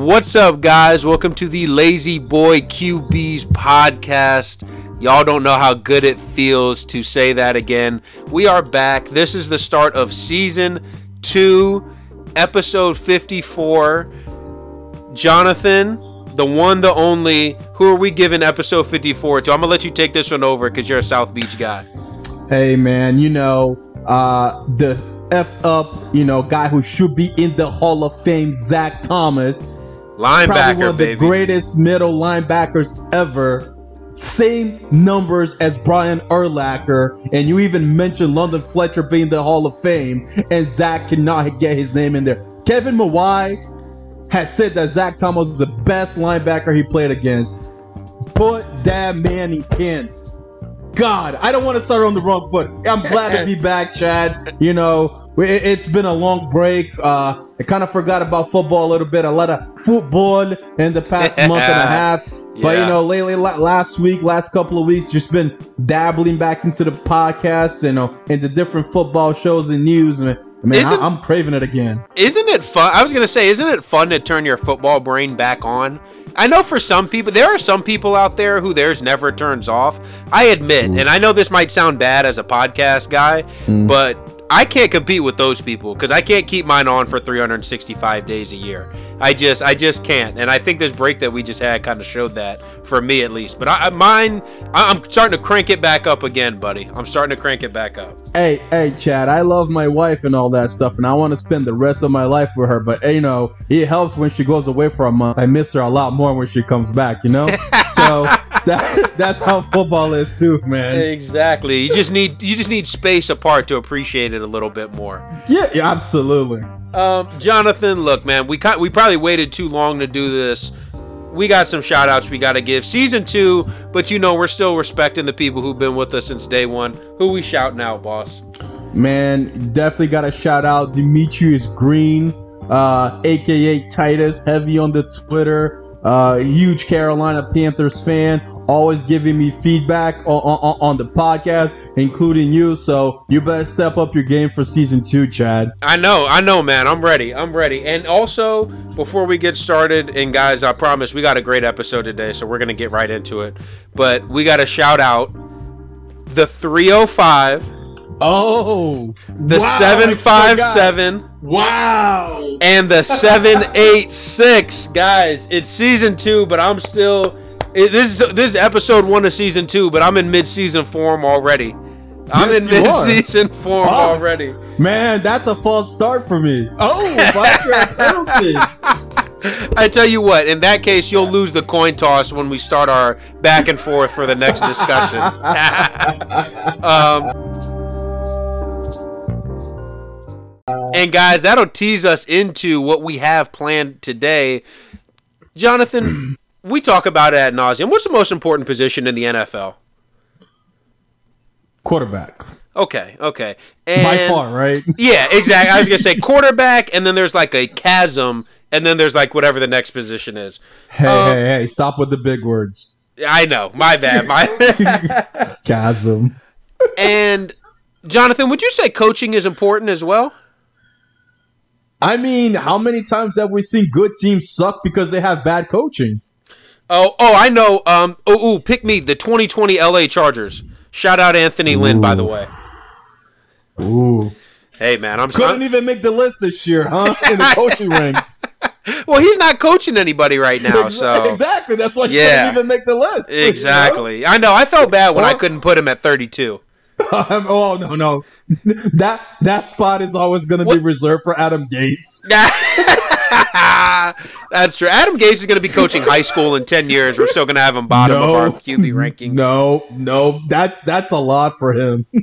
What's up, guys? Welcome to the Lazy Boy QBs podcast. Y'all don't know how good it feels to say that again. We are back. This is the start of season two, episode 54. Jonathan, the one, the only, who are we giving episode 54 to? I'm going to let you take this one over because you're a South Beach guy. Hey, man, you know, uh, the F up, you know, guy who should be in the Hall of Fame, Zach Thomas. Linebacker, Probably one of the baby. greatest middle linebackers ever. Same numbers as Brian Urlacher, and you even mentioned London Fletcher being the Hall of Fame, and Zach cannot get his name in there. Kevin Mawae has said that Zach Thomas was the best linebacker he played against. Put that man in. God, I don't want to start on the wrong foot. I'm glad to be back, Chad. You know, it- it's been a long break. Uh, I kind of forgot about football a little bit. A lot of football in the past month and a half. But Yeah. you know, lately, last week, last couple of weeks, just been dabbling back into the podcast, you know, into different football shows and news. And man, I- Isn't- I'm craving it again. Isn't it fun? I was gonna say, isn't it fun to turn your football brain back on? I know for some people, there are some people out there who theirs never turns off. I admit, mm. and I know this might sound bad as a podcast guy, mm. but I can't compete with those people because I can't keep mine on for 365 days a year. I just, I just can't. And I think this break that we just had kind of showed that for me at least. But I, I mine, I, I'm starting to crank it back up again, buddy. I'm starting to crank it back up. Hey, hey, Chad, I love my wife and all that stuff, and I want to spend the rest of my life with her. But, you know, it helps when she goes away for a month. I miss her a lot more when she comes back, you know? so that, that's how football is, too, man. Exactly. You just need you just need space apart to appreciate it a little bit more. Yeah, yeah, absolutely. Um, Jonathan, look, man, we ca- we probably waited too long to do this. We got some shout outs we got to give. Season two, but you know, we're still respecting the people who've been with us since day one. Who we shouting out, boss? Man, definitely got to shout out Demetrius Green, uh, aka Titus, heavy on the Twitter. Uh, huge Carolina Panthers fan, always giving me feedback on, on, on the podcast, including you. So you better step up your game for season two, Chad. I know, I know, man. I'm ready. I'm ready. And also, before we get started, and guys, I promise we got a great episode today, so we're gonna get right into it. But we got to shout out the 305, Oh, the wow, 757. Wow. and the 786 guys it's season two but i'm still it, this is this is episode one of season two but i'm in mid-season form already. I'm Yes, in mid-season form Fuck. already. Man, that's a false start for me. Oh, i tell you what in that case you'll lose the coin toss when we start our back and forth for the next discussion. Um, and guys that'll tease us into what we have planned today. Jonathan we talk about it at nauseum what's the most important position in the nfl Quarterback. okay okay and By far, right? yeah exactly i was gonna say quarterback and then there's like a chasm and then there's like whatever the next position is Hey, Um, hey, hey, stop with the big words. i know my bad my Chasm. and jonathan would you say coaching is important as well I mean, how many times have we seen good teams suck because they have bad coaching? Oh, oh, I know. Um, oh, ooh, pick me the 2020 LA Chargers. Shout out Anthony Lynn, by the way. Ooh. Hey, man, I'm sorry. Couldn't sorry. even make the list this year, huh? In the coaching ranks. Well, he's not coaching anybody right now, so exactly. That's why he Yeah. couldn't even make the list. Exactly. you know? exactly. I know. I felt bad when I couldn't put him at 32. Um, oh no, no. That that spot is always going to be reserved for Adam Gase. That's true. Adam Gase is going to be coaching high school in 10 years. We're still going to have him bottom of our QB rankings. No, no, that's that's a lot for him.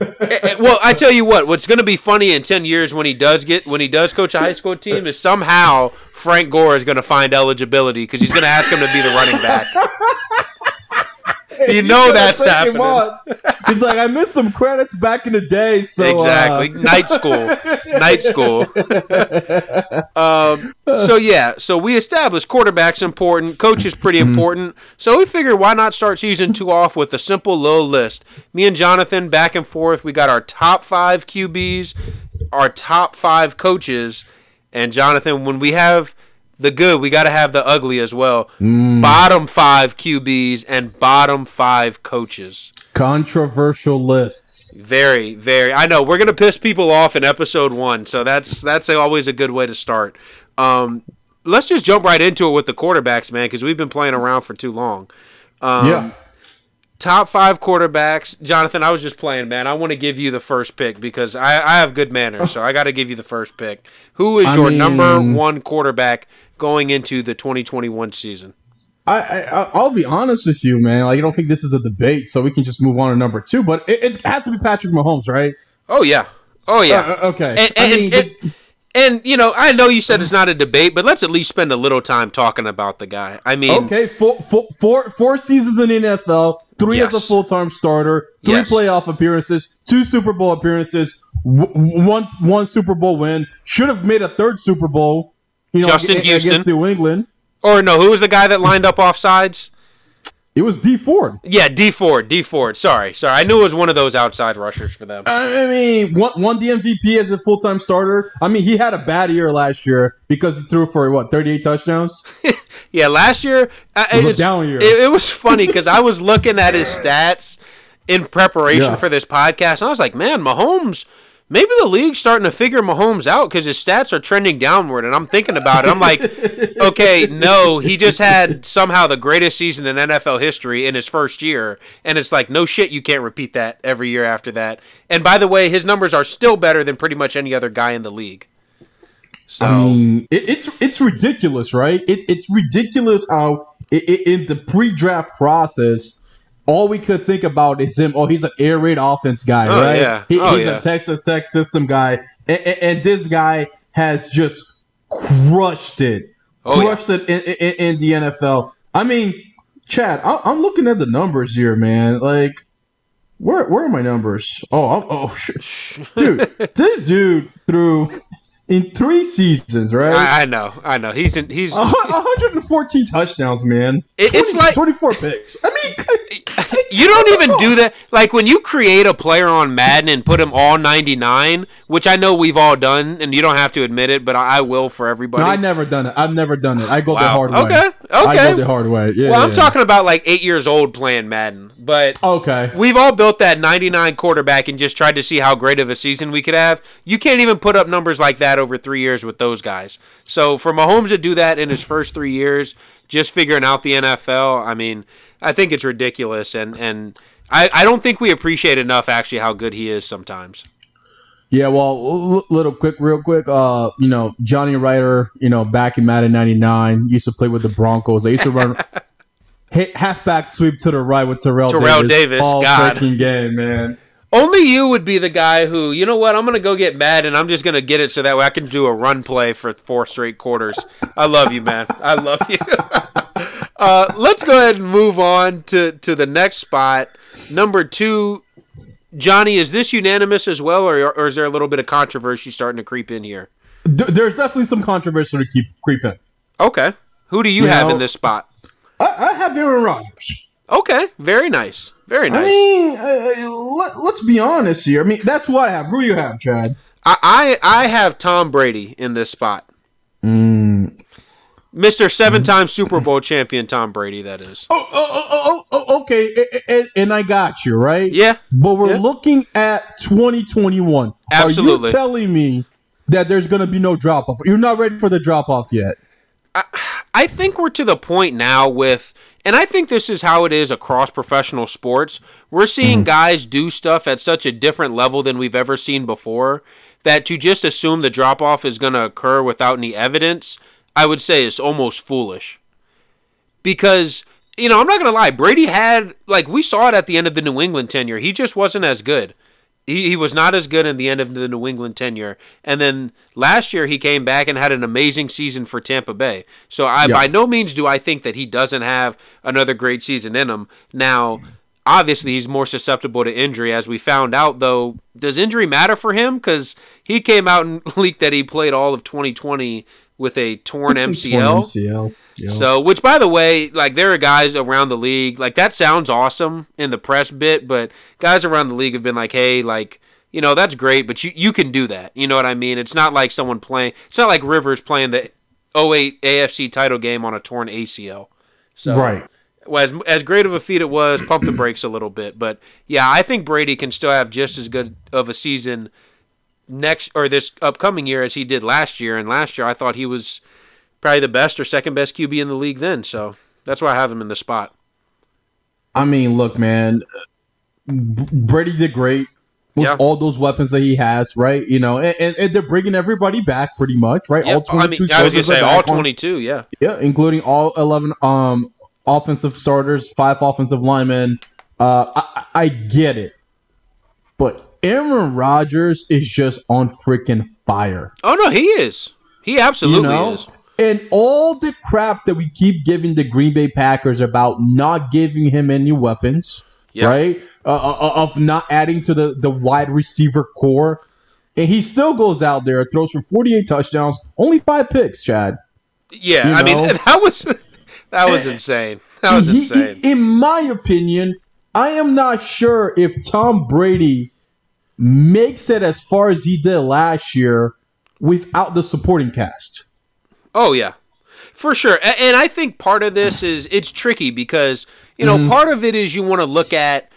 Eh, eh, well, I tell you what. What's going to be funny in 10 years when he does get when he does coach a high school team is somehow Frank Gore is going to find eligibility because he's going to ask him to be the running back. You He's know gonna that's happening. He's like, I missed some credits back in the day, so uh, exactly night school. Night school. Um, so yeah. So we established quarterbacks important. Coach is pretty Mm-hmm. important. So we figured why not start season two off with a simple little list? Me and jonathan back and forth. We got our top five qb's our top five coaches. And jonathan when we have the good, we got to have the ugly as well. Bottom five QBs and bottom five coaches. Controversial lists. Very, very. I know we're gonna piss people off in episode one, so that's that's always a good way to start. Um, let's just jump right into it with the quarterbacks, man, because we've been playing around for too long. Um, yeah. Top five quarterbacks, Jonathan. I was just playing, man. I want to give you the first pick because I, I have good manners, so I got to give you the first pick. Who is I your number one quarterback going into the 2021 season? I, I I'll be honest with you, man. Like I don't think this is a debate, so we can just move on to number two. But it, it has to be Patrick Mahomes, right? Oh yeah, oh yeah. Uh, okay. And, I and, mean, and, and, you know, I know you said it's not a debate, but let's at least spend a little time talking about the guy. I mean, okay, four, four, four, four seasons in the NFL, three as a full time starter, three Yes. playoff appearances, two Super Bowl appearances, w- one one Super Bowl win. Should have made a third Super Bowl. You know, Justin Houston. against New England. or no, who was the guy that lined up off sides? It was Dee Ford. Yeah, Dee Ford, Dee Ford. Sorry, sorry. I knew it was one of those outside rushers for them. I mean, won, won the MVP as a full time starter. I mean, he had a bad year last year because he threw for what thirty eight touchdowns. Yeah, last year uh, was a down year. It, it was funny because I was looking at his stats in preparation Yeah. for this podcast, and I was like, man, Mahomes. Maybe the league's starting to figure Mahomes out because his stats are trending downward, and I'm thinking about it. I'm like, okay, no, he just had somehow the greatest season in NFL history in his first year, and it's like, no shit, you can't repeat that every year after that. And by the way, his numbers are still better than pretty much any other guy in the league. So I mean, it, it's it's ridiculous, right? It, it's ridiculous how i i in the pre-draft process, all we could think about is him. Oh, he's an air raid offense guy, Oh, right? yeah. He- Oh, he's yeah. a Texas Tech system guy, and, and, and this guy has just crushed it, Oh, yeah. crushed it in, in, in the NFL. I mean, Chad, I, I'm looking at the numbers here, man. Like, where where are my numbers? Oh, I'm, oh, sh- dude, this dude threw in three seasons, right? I, I know, I know. He's in, he's 114 touchdowns, man. It- it's 20 like- 24 picks. I mean, you don't even do that. Like when you create a player on Madden and put him all 99, which I know we've all done, and you don't have to admit it, but I, will for everybody. no, I never done it. I've never done it. I go the Wow. hard way. Okay, Okay. I go the hard way. Yeah. well, I'm yeah. talking about like eight years old playing Madden, but Okay. we've all built that 99 quarterback and just tried to see how great of a season we could have. You can't even put up numbers like that over three years with those guys. So for Mahomes to do that in his first three years, just figuring out the NFL, I mean, I think it's ridiculous, and and I, I don't think we appreciate enough actually how good he is sometimes. Yeah, well, little quick, real quick. Uh, you know, Johnny Ryder, you know, back in Madden '99, used to play with the Broncos. They used to run ha- halfback sweep to the right with Terrell, Terrell Davis, Davis, all God. freaking game, man. Only you would be the guy who, you know what, I'm going to go get mad and I'm just going to get it so that way I can do a run play for four straight quarters. I love you, man. I love you. uh, let's go ahead and move on to, to the next spot. Number two, Johnny, is this unanimous as well, or, or is there a little bit of controversy starting to creep in here? There's definitely some controversy to keep creeping. Okay. Who do you You have know- in this spot? I, I have Aaron Rodgers. Okay. Very nice. Very nice. I mean, uh, let, let's be honest here. I mean, that's what I have. Who do you have, Chad? I, I, I have Tom Brady in this spot. Mm. Mr. seven mm-hmm. time Super Bowl champion Tom Brady, that is. Oh, oh, oh, oh, oh, oh okay, a- a- and I got you right. Yeah. but we're Yeah. looking at 2021. Absolutely. Are you telling me that there's going to be no drop off? You're not ready for the drop off yet. I think we're to the point now with, and I think this is how it is across professional sports. We're seeing mm-hmm. guys do stuff at such a different level than we've ever seen before that to just assume the drop off is going to occur without any evidence, I would say is almost foolish. Because, you know, I'm not going to lie, Brady had, like, we saw it at the end of the New England tenure. He just wasn't as good. He, he was not as good in the end of the New England tenure. And then last year he came back and had an amazing season for Tampa Bay. So I Yeah. by no means do I think that he doesn't have another great season in him. Now, obviously he's more susceptible to injury as we found out though. Does injury matter for him cuz he came out and leaked that he played all of 2020 with a torn MCL. MCL. Yeah. So, which by the way, like there are guys around the league, like that sounds awesome in the press bit, but guys around the league have been like, hey, like, you know, that's great, but you, you can do that. You know what I mean? It's not like someone playing, it's not like Rivers playing the 08 AFC title game on a torn ACL. So right. as as great of a feat it was, pump the brakes a little bit. But yeah, I think Brady can still have just as good of a season next or this upcoming year as he did last year. And last year, I thought he was probably the best or second best QB in the league then. So that's why I have him in the spot. I mean, look, man, Brady did great with yeah. all those weapons that he has, right? You know, and, and, and they're bringing everybody back pretty much, right? All twenty-two. I, mean, I was gonna say all twenty-two, on, yeah, yeah, including all eleven um offensive starters, five offensive linemen. Uh, I, I get it, but Aaron Rodgers is just on freaking fire. Oh no, he is. He absolutely you know? is. And all the crap that we keep giving the Green Bay Packers about not giving him any weapons, yep. right? Uh, uh, uh, of not adding to the, the wide receiver corps. And he still goes out there, throws for 48 touchdowns, only five picks, Chad. Yeah, you I mean, that was that was insane. That was he, insane. He, in my opinion, I am not sure if Tom Brady makes it as far as he did last year without the supporting cast. Oh yeah, for sure. And I think part of this is it's tricky because you know mm-hmm. part of it is you want to look at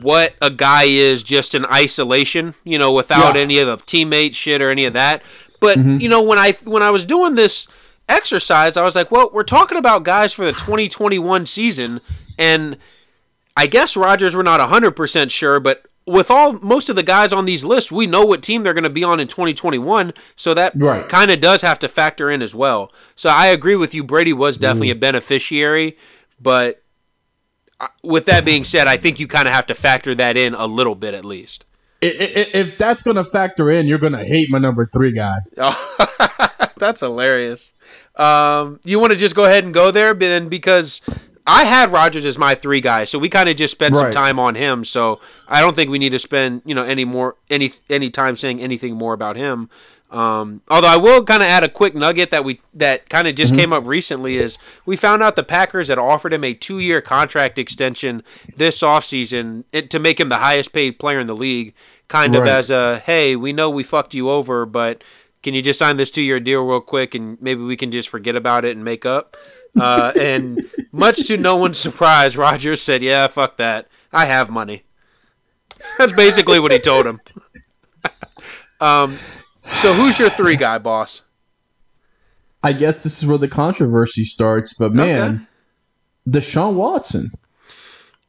what a guy is just in isolation, you know, without yeah. any of the teammate shit or any of that. But mm-hmm. you know, when I when I was doing this exercise, I was like, well, we're talking about guys for the 2021 season, and I guess Rodgers we're not 100% sure, but with all most of the guys on these lists, we know what team they're going to be on in 2021, so that right. kind of does have to factor in as well. So I agree with you. Brady was definitely mm. a beneficiary, but uh, with that being said, I think you kind of have to factor that in a little bit at least. If that's going to factor in, you're going to hate my number three guy. That's hilarious. Um, you want to just go ahead and go there, then because I had Rodgers as my three guy, so we kind of just spent right. some time on him. So I don't think we need to spend you know any more any any time saying anything more about him. Um, although I will kind of add a quick nugget that we that kind of just mm-hmm. came up recently is we found out the Packers had offered him a two year contract extension this offseason to make him the highest paid player in the league, kind right. of as a hey, we know we fucked you over, but can you just sign this two year deal real quick and maybe we can just forget about it and make up? Uh, and much to no one's surprise, Rodgers said, "Yeah, fuck that. I have money." That's basically what he told him. um, so who's your three guy, boss? I guess this is where the controversy starts, but man, okay. Deshaun Watson.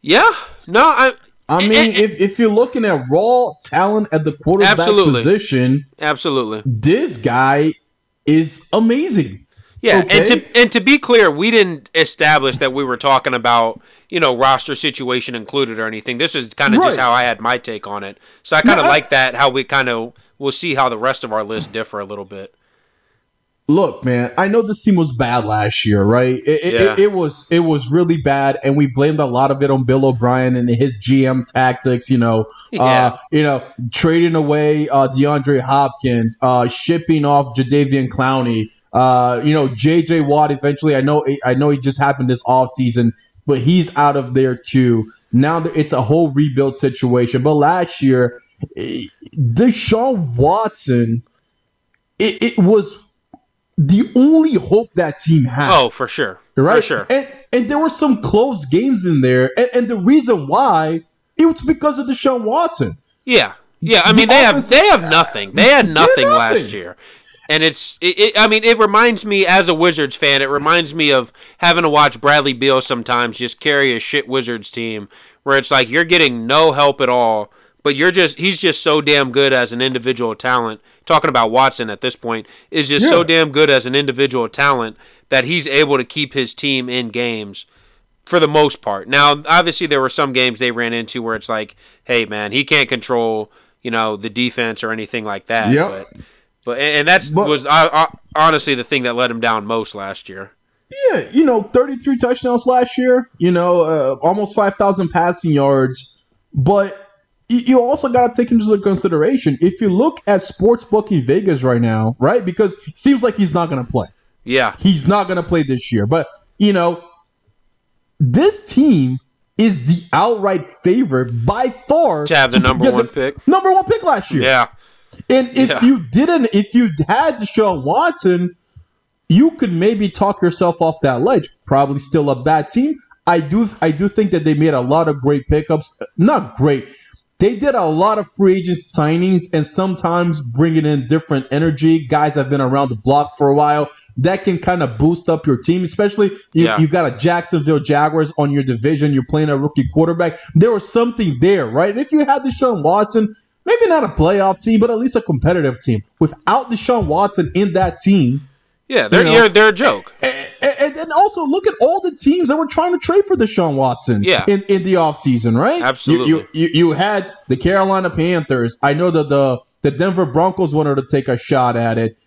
Yeah, no, I. I mean, it, it, if, if you're looking at raw talent at the quarterback absolutely. position, absolutely, this guy is amazing. Yeah, okay. and to and to be clear, we didn't establish that we were talking about you know roster situation included or anything. This is kind of right. just how I had my take on it. So I kind of like that. How we kind of we'll see how the rest of our list differ a little bit. Look, man, I know this team was bad last year, right? It, yeah. it, it, was it was really bad, and we blamed a lot of it on Bill O'Brien and his GM tactics. You know, yeah. uh, you know, trading away uh, DeAndre Hopkins, uh, shipping off Jadeveon Clowney. Uh, you know, JJ Watt eventually, I know I know he just happened this offseason, but he's out of there too. Now it's a whole rebuild situation. But last year, eh, Deshaun Watson, it, it was the only hope that team had. Oh, for sure. Right? For sure. And, and there were some close games in there. And, and the reason why, it was because of Deshaun Watson. Yeah. Yeah, I mean the they have they have nothing. They had nothing, nothing. last year and it's it, it, I mean it reminds me as a Wizards fan, it reminds me of having to watch Bradley Beal sometimes just carry a shit Wizards team where it's like you're getting no help at all, but you're just he's just so damn good as an individual talent. Talking about Watson at this point is just yeah. so damn good as an individual talent that he's able to keep his team in games for the most part. Now, obviously there were some games they ran into where it's like, hey man, he can't control, you know, the defense or anything like that. Yep. But but and that's but, was uh, honestly the thing that let him down most last year. Yeah, you know, 33 touchdowns last year. You know, uh, almost 5,000 passing yards. But you also got to take into consideration if you look at sports sportsbookie Vegas right now, right? Because it seems like he's not going to play. Yeah, he's not going to play this year. But you know, this team is the outright favorite by far to have the to number one the pick. Number one pick last year. Yeah. And if yeah. you didn't, if you had Deshaun Watson, you could maybe talk yourself off that ledge. Probably still a bad team. I do I do think that they made a lot of great pickups. Not great. They did a lot of free agent signings and sometimes bringing in different energy. Guys have been around the block for a while. That can kind of boost up your team, especially you, Yeah. you got a Jacksonville Jaguars on your division. You're playing a rookie quarterback. There was something there, right? And if you had Deshaun Watson, maybe not a playoff team, but at least a competitive team. Without Deshaun Watson in that team, Yeah, they're know- they're, they're a joke. and, and, and also look at all the teams that were trying to trade for Deshaun Watson Yeah. in, in the offseason, right? Absolutely. You, you, you, you had the Carolina Panthers. I know that the, the Denver Broncos wanted to take a shot at it.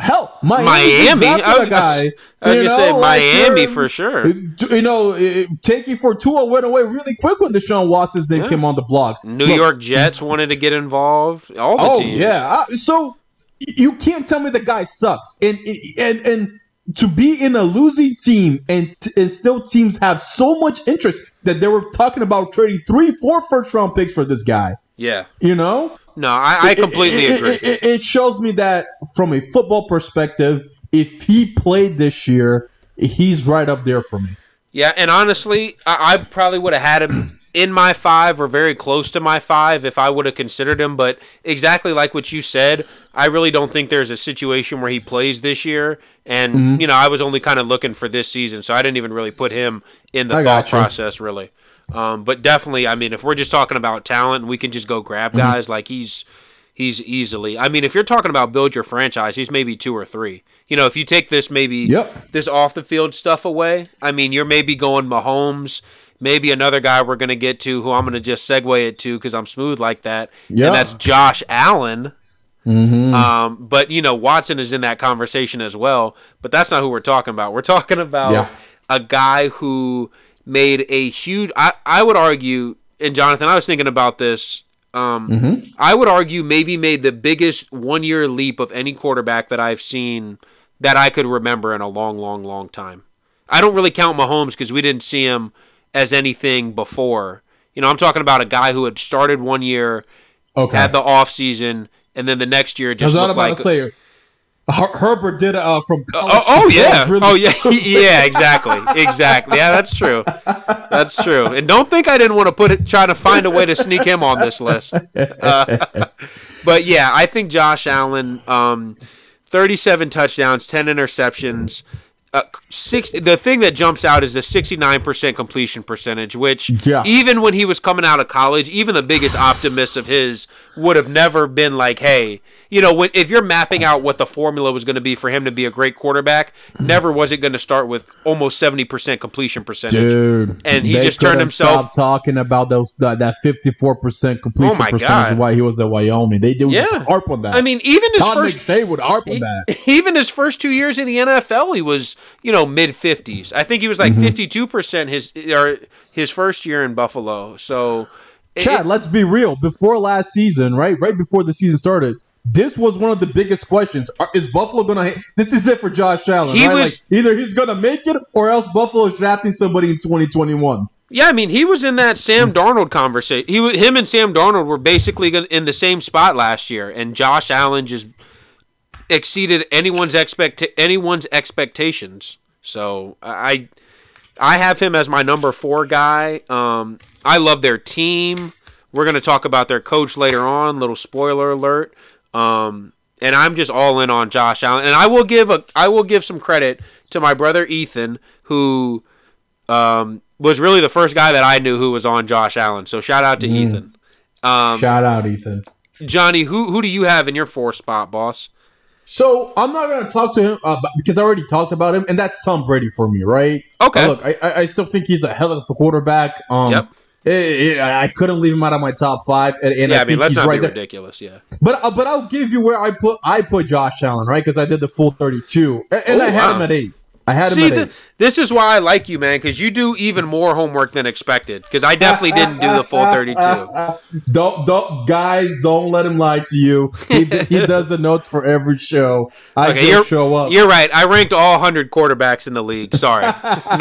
Hell, Miami. Miami, I was, guy. I was you gonna say know, like, Miami for sure. You know, taking for Tua went away really quick when Deshaun Watson's name Yeah. came on the block. New Look, York Jets wanted to get involved. All the Oh teams. yeah. Uh, so you can't tell me the guy sucks. And and and to be in a losing team and, t- and still teams have so much interest that they were talking about trading three, four first round picks for this guy. yeah. You know, No, I, I completely It- agree. It, it- it shows me that from a football perspective, if he played this year, he's right up there for me. Yeah, and honestly, I, I probably would have had him in my five or very close to my five if I would have considered him. But exactly like what you said, I really don't think there's a situation where he plays this year. And Mm-hmm. you know, I was only kind of looking for this season, so I didn't even really put him in the I thought process really. Um, but definitely, I mean, if we're just talking about talent, we can just go grab Mm-hmm. guys like he's he's easily. I mean, if you're talking about build your franchise, he's maybe two or three. You know, if you take this maybe Yep. this off the field stuff away, I mean, you're maybe going Mahomes, maybe another guy we're going to get to who I'm going to just segue it to because I'm smooth like that. Yeah. And that's Josh Allen. Mm-hmm. Um, but, you know, Watson is in that conversation as well. But that's not who we're talking about. We're talking about Yeah. a guy who made a huge, I, I would argue, and Jonathan, I was thinking about this. Um, Mm-hmm. I would argue maybe made the biggest one year leap of any quarterback that I've seen that I could remember in a long, long, long time. I don't really count Mahomes because we didn't see him as anything before. You know, I'm talking about a guy who had started one year, Okay. had the off season, and then the next year I was just not looked about like. to say Her- Herbert did uh, from college. Oh, oh yeah. really Oh yeah. yeah, exactly. Exactly. Yeah, that's true. That's true. And don't think I didn't want to put it try to find a way to sneak him on this list. Uh, but yeah, I think Josh Allen um 37 touchdowns, 10 interceptions, uh, six. The thing that jumps out is the 69% completion percentage, which Yeah. even when he was coming out of college, even the biggest optimists of his would have never been like, "Hey, you know, when, if you're mapping out what the formula was going to be for him to be a great quarterback, never was it going to start with almost 70% completion percentage." Dude, And he just turned himself- Stop talking about those that, that 54% completion Oh percentage why he was at Wyoming. They do Yeah. just harp on that. I mean, even his first McShay would harp on that. even his first two years in the NFL, he was you know mid fifties. I think he was like Mm-hmm. percent his or his first year in Buffalo. So, it- Chad, let's be real. Before last season, right, right before the season started, this was one of the biggest questions. Are, is Buffalo going to? This is it for Josh Allen. He right? was- like, either he's going to make it, or else Buffalo's drafting somebody in 2021. yeah, I mean, he was in that Sam Darnold conversation. He him and Sam Darnold were basically in the same spot last year, and Josh Allen just exceeded anyone's expect anyone's expectations. So I I have him as my number four guy. Um, I love their team. We're going to talk about their coach later on. Little spoiler alert. Um, and I'm just all in on Josh Allen. And I will give a I will give some credit to my brother Ethan, who um, was really the first guy that I knew who was on Josh Allen. So shout out to Ethan. Um, Shout out, Ethan. Johnny, who who do you have in your four spot, boss? So I'm not going to talk to him uh, because I already talked about him, and that's Tom Brady for me, right? Okay. Look, I, I I still think he's a hell of a quarterback. Um, Yep. Eh, eh, I couldn't leave him out of my top five, and, and yeah, I, I mean, think let's he's not right be there. ridiculous. Yeah. But uh, but I'll give you where I put I put Josh Allen right because I did the full 32, and, and Oh, I had wow. him at eight. I had him See, at the, eight. This is why I like you, man, because you do even more homework than expected. Because I definitely didn't do the full 32. don't don't guys don't let him lie to you. He, he does the notes for every show. I Okay, show up. you're right. I ranked all 100 quarterbacks in the league. Sorry. no,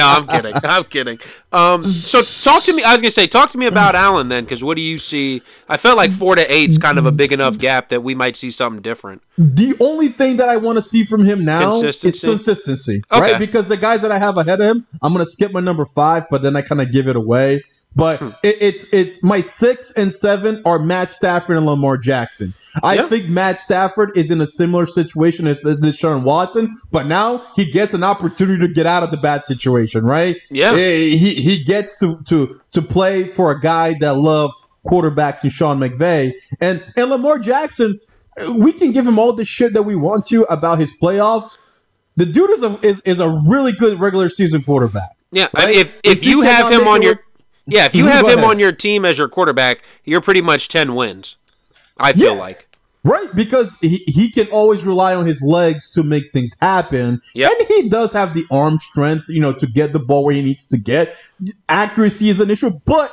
I'm kidding. I'm kidding. Um, so talk to me. I was gonna say, talk to me about Allen then, because what do you see? I felt like four to eight's kind of a big enough gap that we might see something different. The only thing that I want to see from him now is Consistency? consistency, Okay. right? Because the guys that I have ahead of him, I'm gonna skip my number five, but then I kind of give it away. But Hmm. it, it's it's my six and seven are Matt Stafford and Lamar Jackson. I Yeah. think Matt Stafford is in a similar situation as the, Deshaun Watson, but now he gets an opportunity to get out of the bad situation, right? Yeah. Eh, he he gets to to to play for a guy that loves quarterbacks and Sean McVay and and Lamar Jackson. We can give him all the shit that we want to about his playoffs. The dude is a is, is a really good regular season quarterback. Yeah, I mean, if If if you have him on your work- yeah, if you have him ahead. on your team as your quarterback, you're pretty much 10 wins. I feel Yeah. like. Right, because he, he can always rely on his legs to make things happen. Yep. And he does have the arm strength, you know, to get the ball where he needs to get. Accuracy is an issue, but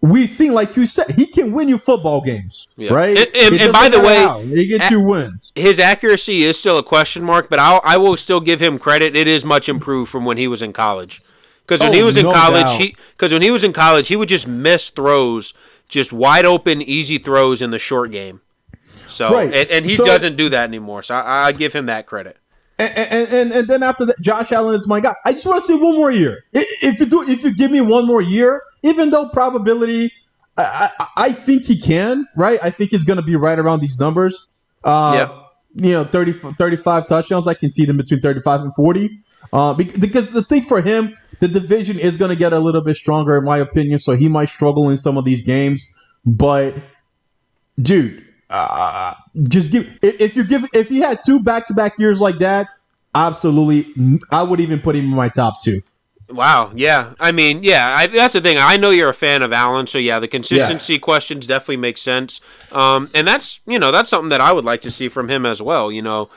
we've seen, like you said, he can win you football games. Yeah. Right? And- and- and by the way, how. he gets a- you wins. His accuracy is still a question mark, but I'll, I will still give him credit. It is much improved from when he was in college. Because when Oh, he was in no college, doubt. he because when he was in college, he would just miss throws, just wide open, easy throws in the short game. So Right. and, and he So- doesn't do that anymore. So I, I give him that credit. And, and, and, and then after that, Josh Allen is my guy. I just want to see one more year. If you do, if you give me one more year, even though probability, I, I, I think he can. Right? I think he's going to be right around these numbers. Uh, Yeah. You know, 30, 35 touchdowns. I can see them between thirty-five and forty. Uh, because the thing for him, the division is going to get a little bit stronger, in my opinion. So he might struggle in some of these games. But, dude, uh, just give if you give if he had two back to back years like that, absolutely, I would even put him in my top two. Wow. Yeah. I mean, yeah. I, that's the thing. I know you're a fan of Allen, so yeah, the consistency questions definitely make sense. Um, and that's you know that's something that I would like to see from him as well. You know,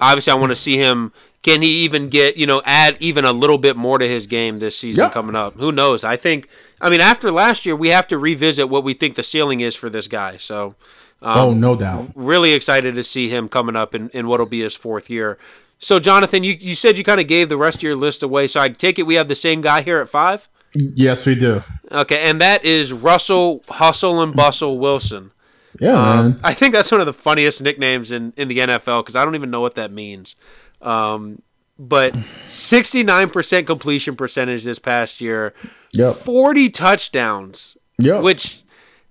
obviously I want to see him. Can he even get you know add even a little bit more to his game this season Yeah. coming up? Who knows? I think. I mean, after last year, we have to revisit what we think the ceiling is for this guy. So. Um, oh, no doubt. really excited to see him coming up in, in what'll be his fourth year. So, Jonathan, you, you said you kind of gave the rest of your list away. So I take it we have the same guy here at five? Yes, we do. Okay, and that is Russell Hustle and Bustle Wilson. Yeah, Um, man. I think that's one of the funniest nicknames in, in the NFL because I don't even know what that means. Um, but 69% completion percentage this past year, Yep. 40 touchdowns Yep. which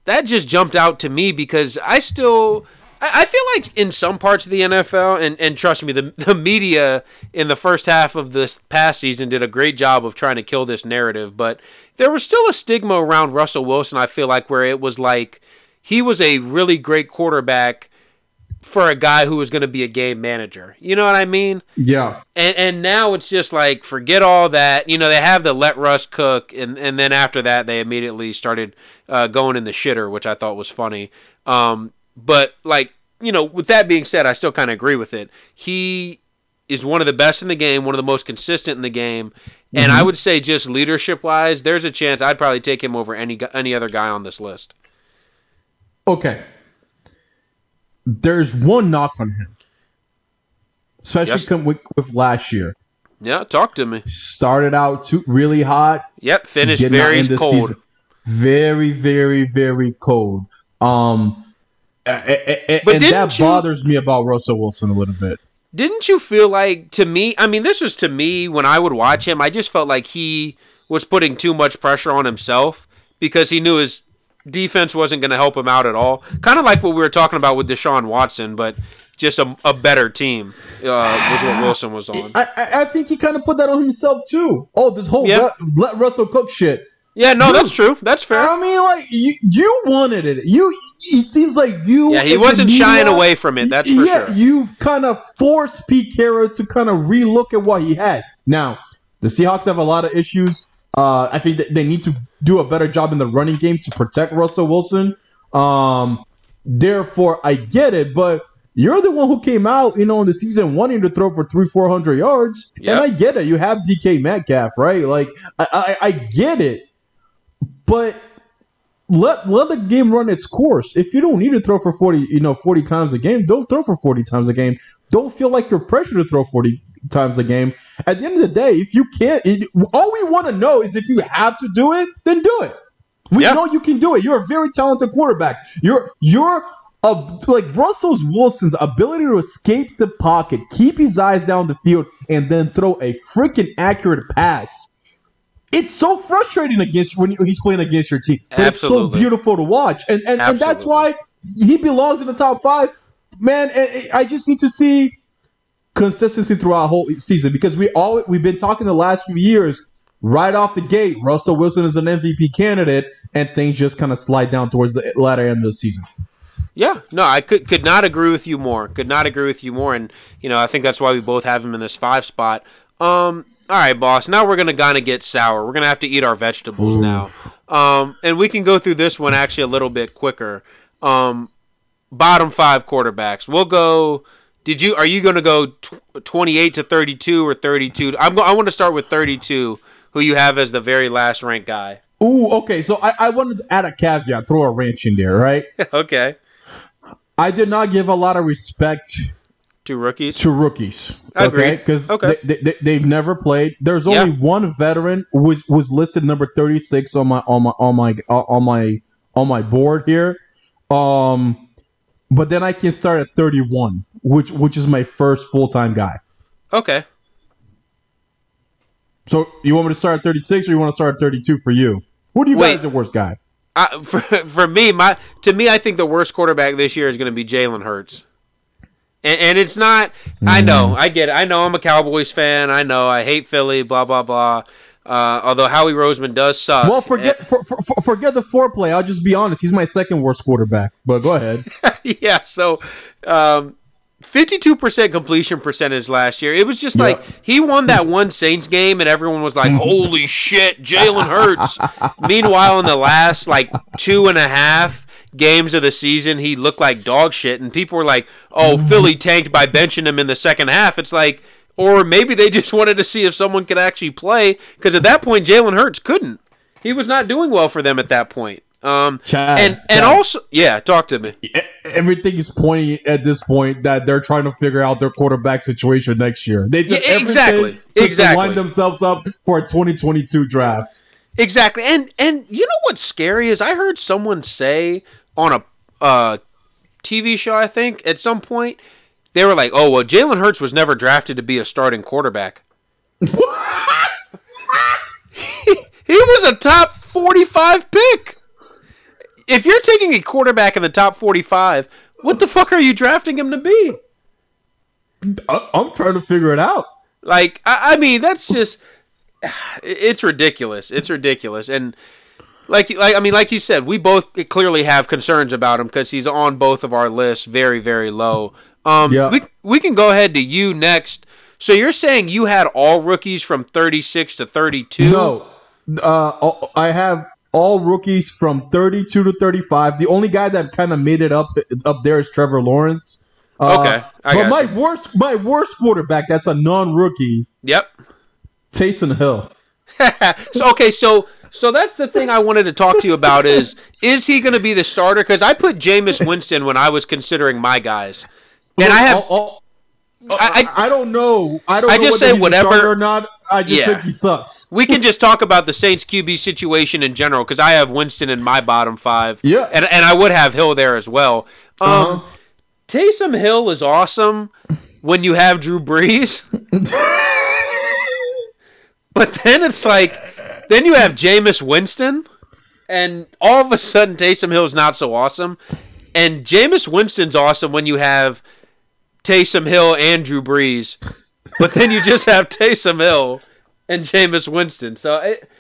that just jumped out to me because I still I, feel like in some parts of the NFL and, and trust me the, the media in the first half of this past season did a great job of trying to kill this narrative but there was still a stigma around Russell Wilson I feel like where it was like he was a really great quarterback for a guy who was going to be a game manager you know what I mean yeah. and and now it's just like forget all that. You know, they have the let Russ cook, and and then after that they immediately started uh, going in the shitter, which I thought was funny. Um, but like you know, with that being said, I still kind of agree with it. He is one of the best in the game, one of the most consistent in the game, and I would say just leadership wise, there's a chance I'd probably take him over any any other guy on this list. Okay. There's one knock on him, especially Yes. come with, with last year. Yeah, talk to me. Started out too, really hot, Yep, finished very cold. season. very, very, very cold. Um, a- a- a- But and that you- bothers me about Russell Wilson a little bit. Didn't you feel like to me? I mean, this was to me when I would watch him. I just felt like he was putting too much pressure on himself because he knew his defense wasn't going to help him out at all. Kind of like what we were talking about with Deshaun Watson, but just a, a better team uh, was what Wilson was on. I, I, I think he kind of put that on himself too. Oh, this whole Yeah. let, let Russell cook shit. Yeah, no, that's true. That's fair. I mean, like you, you wanted it. You, it seems like you. Yeah, he wasn't shying media- away from it. That's for yeah, sure. you've kind of forced Pete Carroll to kind of relook at what he had. Now, the Seahawks have a lot of issues. Uh, I think that they need to do a better job in the running game to protect Russell Wilson. Um, therefore, I get it, but you're the one who came out, you know, in the season wanting to throw for three, four hundred yards. Yep. And I get it. You have DK Metcalf, right? Like I, I, I get it. But let let the game run its course. If you don't need to throw for forty, you know, forty times a game, don't throw for forty times a game. Don't feel like you're pressured to throw forty times a game. At the end of the day, if you can't, it, all we want to know is if you have to do it, then do it. We Yeah. know you can do it. You're a very talented quarterback. You're you're a, like Russell Wilson's ability to escape the pocket, keep his eyes down the field, and then throw a freaking accurate pass. It's so frustrating against when he's playing against your team, but it's so beautiful to watch, and and, and that's why he belongs in the top five. Man, I just need to see consistency throughout the whole season because we all we've been talking the last few years. Right off the gate, Russell Wilson is an MVP candidate, and things just kind of slide down towards the latter end of the season. Yeah, no, I could could not agree with you more. Could not agree with you more, and you know I think that's why we both have him in this five spot. Um, all right, boss. Now we're gonna kind of get sour. We're gonna have to eat our vegetables now. Um, and we can go through this one actually a little bit quicker. Um, bottom five quarterbacks. We'll go. Did you? Are you going to go tw- twenty-eight to thirty-two or thirty-two? I'm. Go, I want to start with thirty-two. Who you have as the very last ranked guy? Ooh, okay. So I, I wanted to add a caveat, throw a wrench in there, right? okay, I did not give a lot of respect two rookies. to rookies. okay Because Okay. they, they, they've never played. There's Yeah. only one veteran was was listed number 36 on my on my on my on my on my board here. Um, but then I can start at 31, which which is my first full time guy. Okay. So you want me to start at 36 or you want to start at 32 for you? Who do you Wait. guys the worst guy? I, for, for me, my to me, I think the worst quarterback this year is going to be Jalen Hurts. And, and it's not. I know. I get it. I know. I'm a Cowboys fan. I know. I hate Philly. Blah blah blah. Uh, although Howie Roseman does suck. Well, forget for, for, for- forget the foreplay. I'll just be honest. He's my second worst quarterback. But go ahead. yeah. So, um, 52% completion percentage last year. It was just like he won that one Saints game, and everyone was like, "Holy shit, Jalen Hurts." Meanwhile, in the last like two and a half games of the season, he looked like dog shit, and people were like, "Oh, Philly tanked by benching him in the second half." It's like. Or maybe they just wanted to see if someone could actually play, because at that point Jalen Hurts couldn't. He was not doing well for them at that point. Um, Chad, and and Chad. also, yeah, talk to me. Everything is pointing at this point that they're trying to figure out their quarterback situation next year. They did Yeah, everything exactly. to- to Exactly. line themselves up for a 2022 draft. Exactly, and and you know what's scary is I heard someone say on a uh, TV show, I think at some point they were like, "Oh well, Jalen Hurts was never drafted to be a starting quarterback. he, he was a top forty-five pick. If you're taking a quarterback in the top forty-five, what the fuck are you drafting him to be? I- I'm trying to figure it out. Like, I, I mean, that's just it's ridiculous. It's ridiculous, and like, like I mean, like you said, we both clearly have concerns about him because he's on both of our lists, very, very low. Um, Yeah. we we can go ahead to you next. So you're saying you had all rookies from 36 to 32? No, uh, I have all rookies from 32 to 35. The only guy that kind of made it up up there is Trevor Lawrence. Uh, Okay, I but my you. worst my worst quarterback that's a non-rookie, Yep. Taysom Hill. so okay, so so that's the thing I wanted to talk to you about is is he going to be the starter? Because I put Jameis Winston when I was considering my guys, and I have I'll- I'll- I, I, I don't know. I don't. I know just whether say whatever- or not. I just Yeah. think he sucks. we can just talk about the Saints QB situation in general because I have Winston in my bottom five. Yeah. and and I would have Hill there as well. Um, Uh-huh. Taysom Hill is awesome when you have Drew Brees, but then it's like then you have Jameis Winston, and all of a sudden Taysom Hill's not so awesome, and Jameis Winston's awesome when you have Taysom Hill and Drew Brees, but then you just have Taysom Hill and Jameis Winston. So it,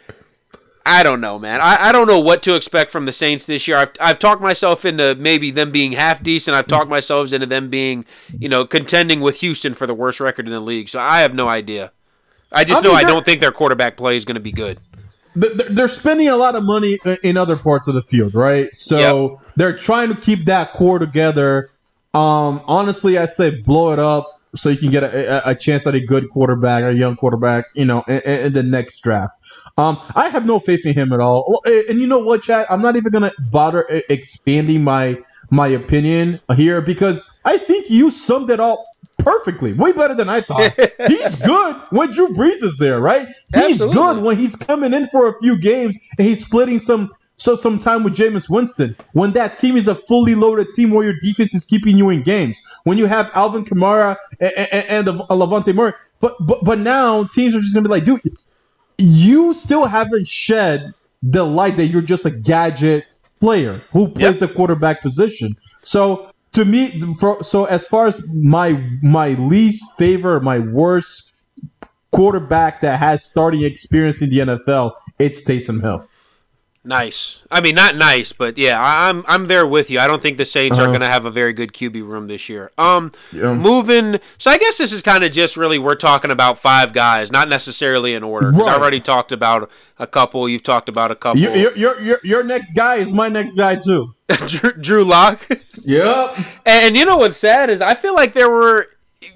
I don't know, man. I, I don't know what to expect from the Saints this year. I've, I've talked myself into maybe them being half decent. I've talked myself into them being, you know, contending with Houston for the worst record in the league. So I have no idea. I just I know mean, I don't think their quarterback play is going to be good. Th- th- They're spending a lot of money in other parts of the field, right? So they're trying to keep that core together. Um, honestly, I say blow it up so you can get a, a, a chance at a good quarterback, a young quarterback, you know, in, in, the next draft. Um, I have no faith in him at all. And you know what, Chad? I'm not even gonna bother expanding my my opinion here because I think you summed it all perfectly, way better than I thought. he's good when Drew Brees is there, right? He's Absolutely. good when he's coming in for a few games and he's splitting some so some time with Jameis Winston. When that team is a fully loaded team where your defense is keeping you in games. When you have Alvin Kamara and, and, and uh, Latavius Murray. But but but now teams are just gonna be like, dude, you still haven't shed the light that you're just a gadget player who plays yep. the quarterback position. So to me, for, so as far as my my least favorite, my worst quarterback that has starting experience in the NFL, it's Taysom Hill. Nice. I mean, not nice, but yeah, I'm I'm there with you. I don't think the Saints uh-huh. are going to have a very good QB room this year. Um, yeah. moving. So I guess this is kind of just really we're talking about five guys, not necessarily in order. Because right. I already talked about a couple. You've talked about a couple. Your your your, your next guy is my next guy too. Drew, Drew Lock. Yep. And, and you know what's sad is I feel like there were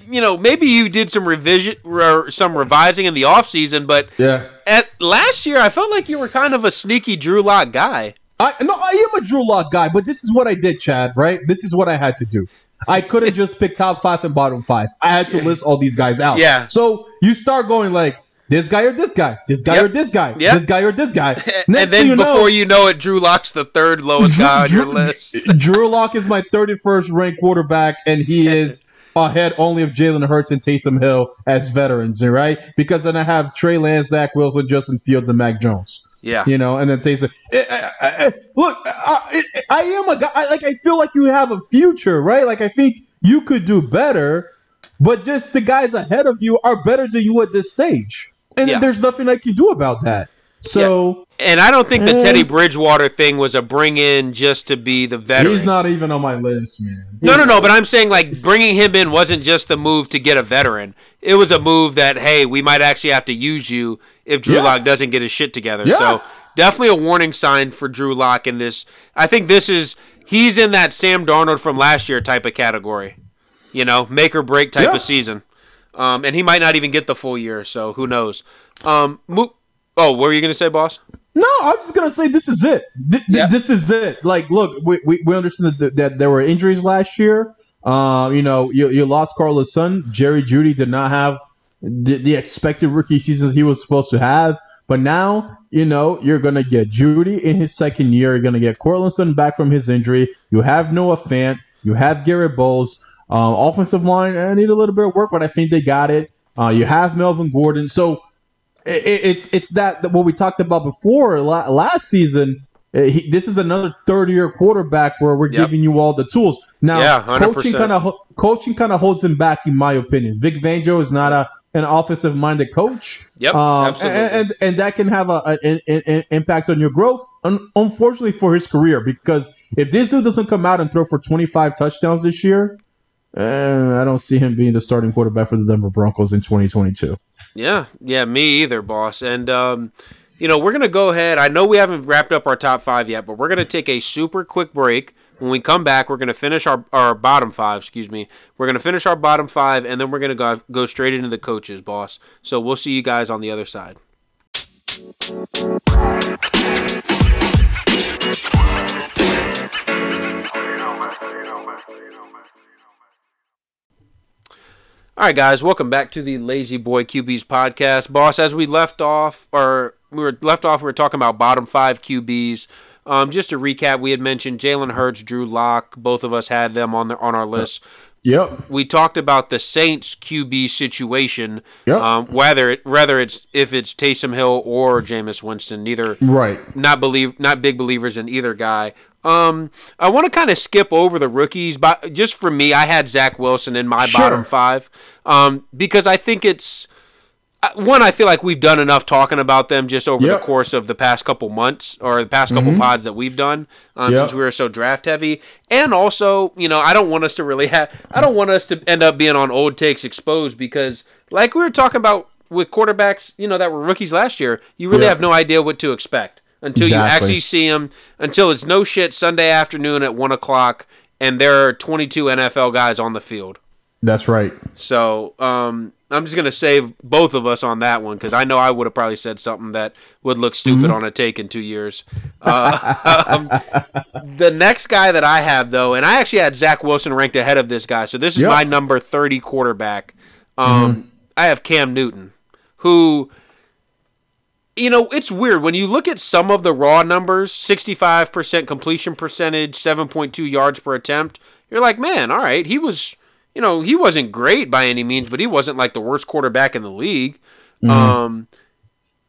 you know, maybe you did some revision or some revising in the off season, but yeah, at last year I felt like you were kind of a sneaky Drew Lock guy. I no, I am a Drew Lock guy, but this is what I did, Chad. Right? This is what I had to do. I couldn't just pick top five and bottom five. I had to list all these guys out. Yeah. So you start going like this guy or this guy, this guy yep. or this guy, yep. this guy or this guy. Next and then you before know, you know it, Drew Lock's the third lowest Drew, guy on Drew, your list. Drew Lock is my 31st ranked quarterback, and he is ahead only of Jalen Hurts and Taysom Hill as veterans, right? Because then I have Trey Lance, Zach Wilson, Justin Fields, and Mac Jones. Yeah, you know, and then Taysom. Eh, eh, eh, look, I, I, am a guy. I, like I feel like you have a future, right? Like I think you could do better, but just the guys ahead of you are better than you at this stage, and yeah. there's nothing I can do about that. So, yeah. and I don't think the Teddy Bridgewater thing was a bring in just to be the veteran. He's not even on my list, man. no, no, no. But I'm saying like bringing him in wasn't just the move to get a veteran. It was a move that hey, we might actually have to use you if Drew yeah. Lock doesn't get his shit together. Yeah. So definitely a warning sign for Drew Lock in this. I think this is he's in that Sam Darnold from last year type of category. You know, make or break type yeah. of season. Um, and he might not even get the full year, so who knows? Um, mo- Oh, what were you gonna say, boss? No, I'm just gonna say this is it. Th- yeah. This is it. Like, look, we, we, we understand that, that there were injuries last year. Uh, you know, you, you lost Carlos Sun. Jerry Jeudy did not have the, the expected rookie seasons he was supposed to have. But now, you know, you're gonna get Jeudy in his second year. You're gonna get Courtland Sutton back from his injury. You have Noah Fant. You have Garett Bolles. Um, offensive line, I need a little bit of work, but I think they got it. Uh, you have Melvin Gordon. So it's it's that what we talked about before last season. Uh, he, this is another third year quarterback where we're yep. giving you all the tools. Now, yeah, coaching kind of coaching kind of holds him back, in my opinion. Vic Fangio is not a an offensive minded coach. Yep, um, absolutely. And, and, and that can have a, an, an, impact on your growth. Un- unfortunately for his career, because if this dude doesn't come out and throw for twenty five touchdowns this year, uh, I don't see him being the starting quarterback for the Denver Broncos in twenty twenty two. Yeah, yeah, me either, boss. And um, you know, we're gonna go ahead. I know we haven't wrapped up our top five yet, but we're gonna take a super quick break. When we come back, we're gonna finish our, our bottom five. Excuse me. We're gonna finish our bottom five, and then we're gonna go go straight into the coaches, boss. So we'll see you guys on the other side. All right, guys, welcome back to the Lazy Boy QBs podcast, boss. As we left off, or we were left off, we were talking about bottom five QBs. Um, just to recap, we had mentioned Jalen Hurts, Drew Lock. Both of us had them on the, on our list. Yep. We talked about the Saints QB situation. Yep. Um, whether it, whether it's if it's Taysom Hill or Jameis Winston, neither. Right. Not believe not big believers in either guy. Um, I want to kind of skip over the rookies, but just for me, I had Zach Wilson in my sure. bottom five, um, because I think it's uh, one. I feel like we've done enough talking about them just over yep. the course of the past couple months or the past couple mm-hmm. pods that we've done um, yep. since we were so draft heavy, and also, you know, I don't want us to really have. I don't want us to end up being on old takes exposed because, like we were talking about with quarterbacks, you know, that were rookies last year, you really yep. have no idea what to expect until exactly. you actually see them. Until it's no shit Sunday afternoon at one o'clock, and there are 22 NFL guys on the field. That's right. So um, I'm just gonna save both of us on that one because I know I would have probably said something that would look stupid Mm-hmm. on a take in two years. Uh, um, the next guy that I have though, and I actually had Zach Wilson ranked ahead of this guy, so this is Yep. my number 30 quarterback. Um, Mm-hmm. I have Cam Newton, who. You know, it's weird when you look at some of the raw numbers 65% completion percentage, 7.2 yards per attempt. You're like, man, all right, he was you know, he wasn't great by any means, but he wasn't like the worst quarterback in the league. Um,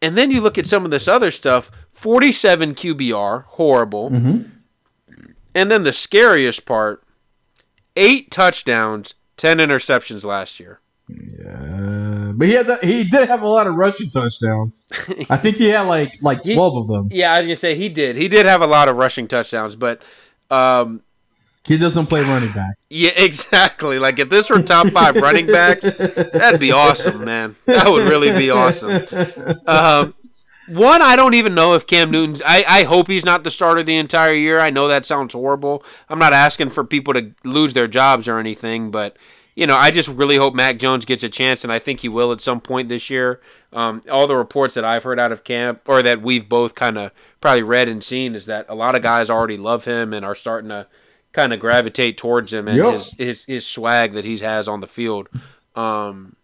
and then you look at some of this other stuff 47 QBR, horrible. And then the scariest part eight touchdowns, 10 interceptions last year. But he had that, he did have a lot of rushing touchdowns. I think he had like like He- twelve of them. Yeah, I was to say he did. He did have a lot of rushing touchdowns, but. Um, He doesn't play running back. yeah, exactly. Like if this were top five running backs, that'd be awesome, man. That would really be awesome. Um, one, I don't even know if Cam Newton. I, I hope he's not the starter the entire year. I know that sounds horrible. I'm not asking for people to lose their jobs or anything, but you know, I just really hope Mac Jones gets a chance, and I think he will at some point this year. Um, all the reports that I've heard out of camp, or that we've both kind of probably read and seen, is that a lot of guys already love him and are starting to kind of gravitate towards him and Yep. his, his his swag that he has on the field. Um,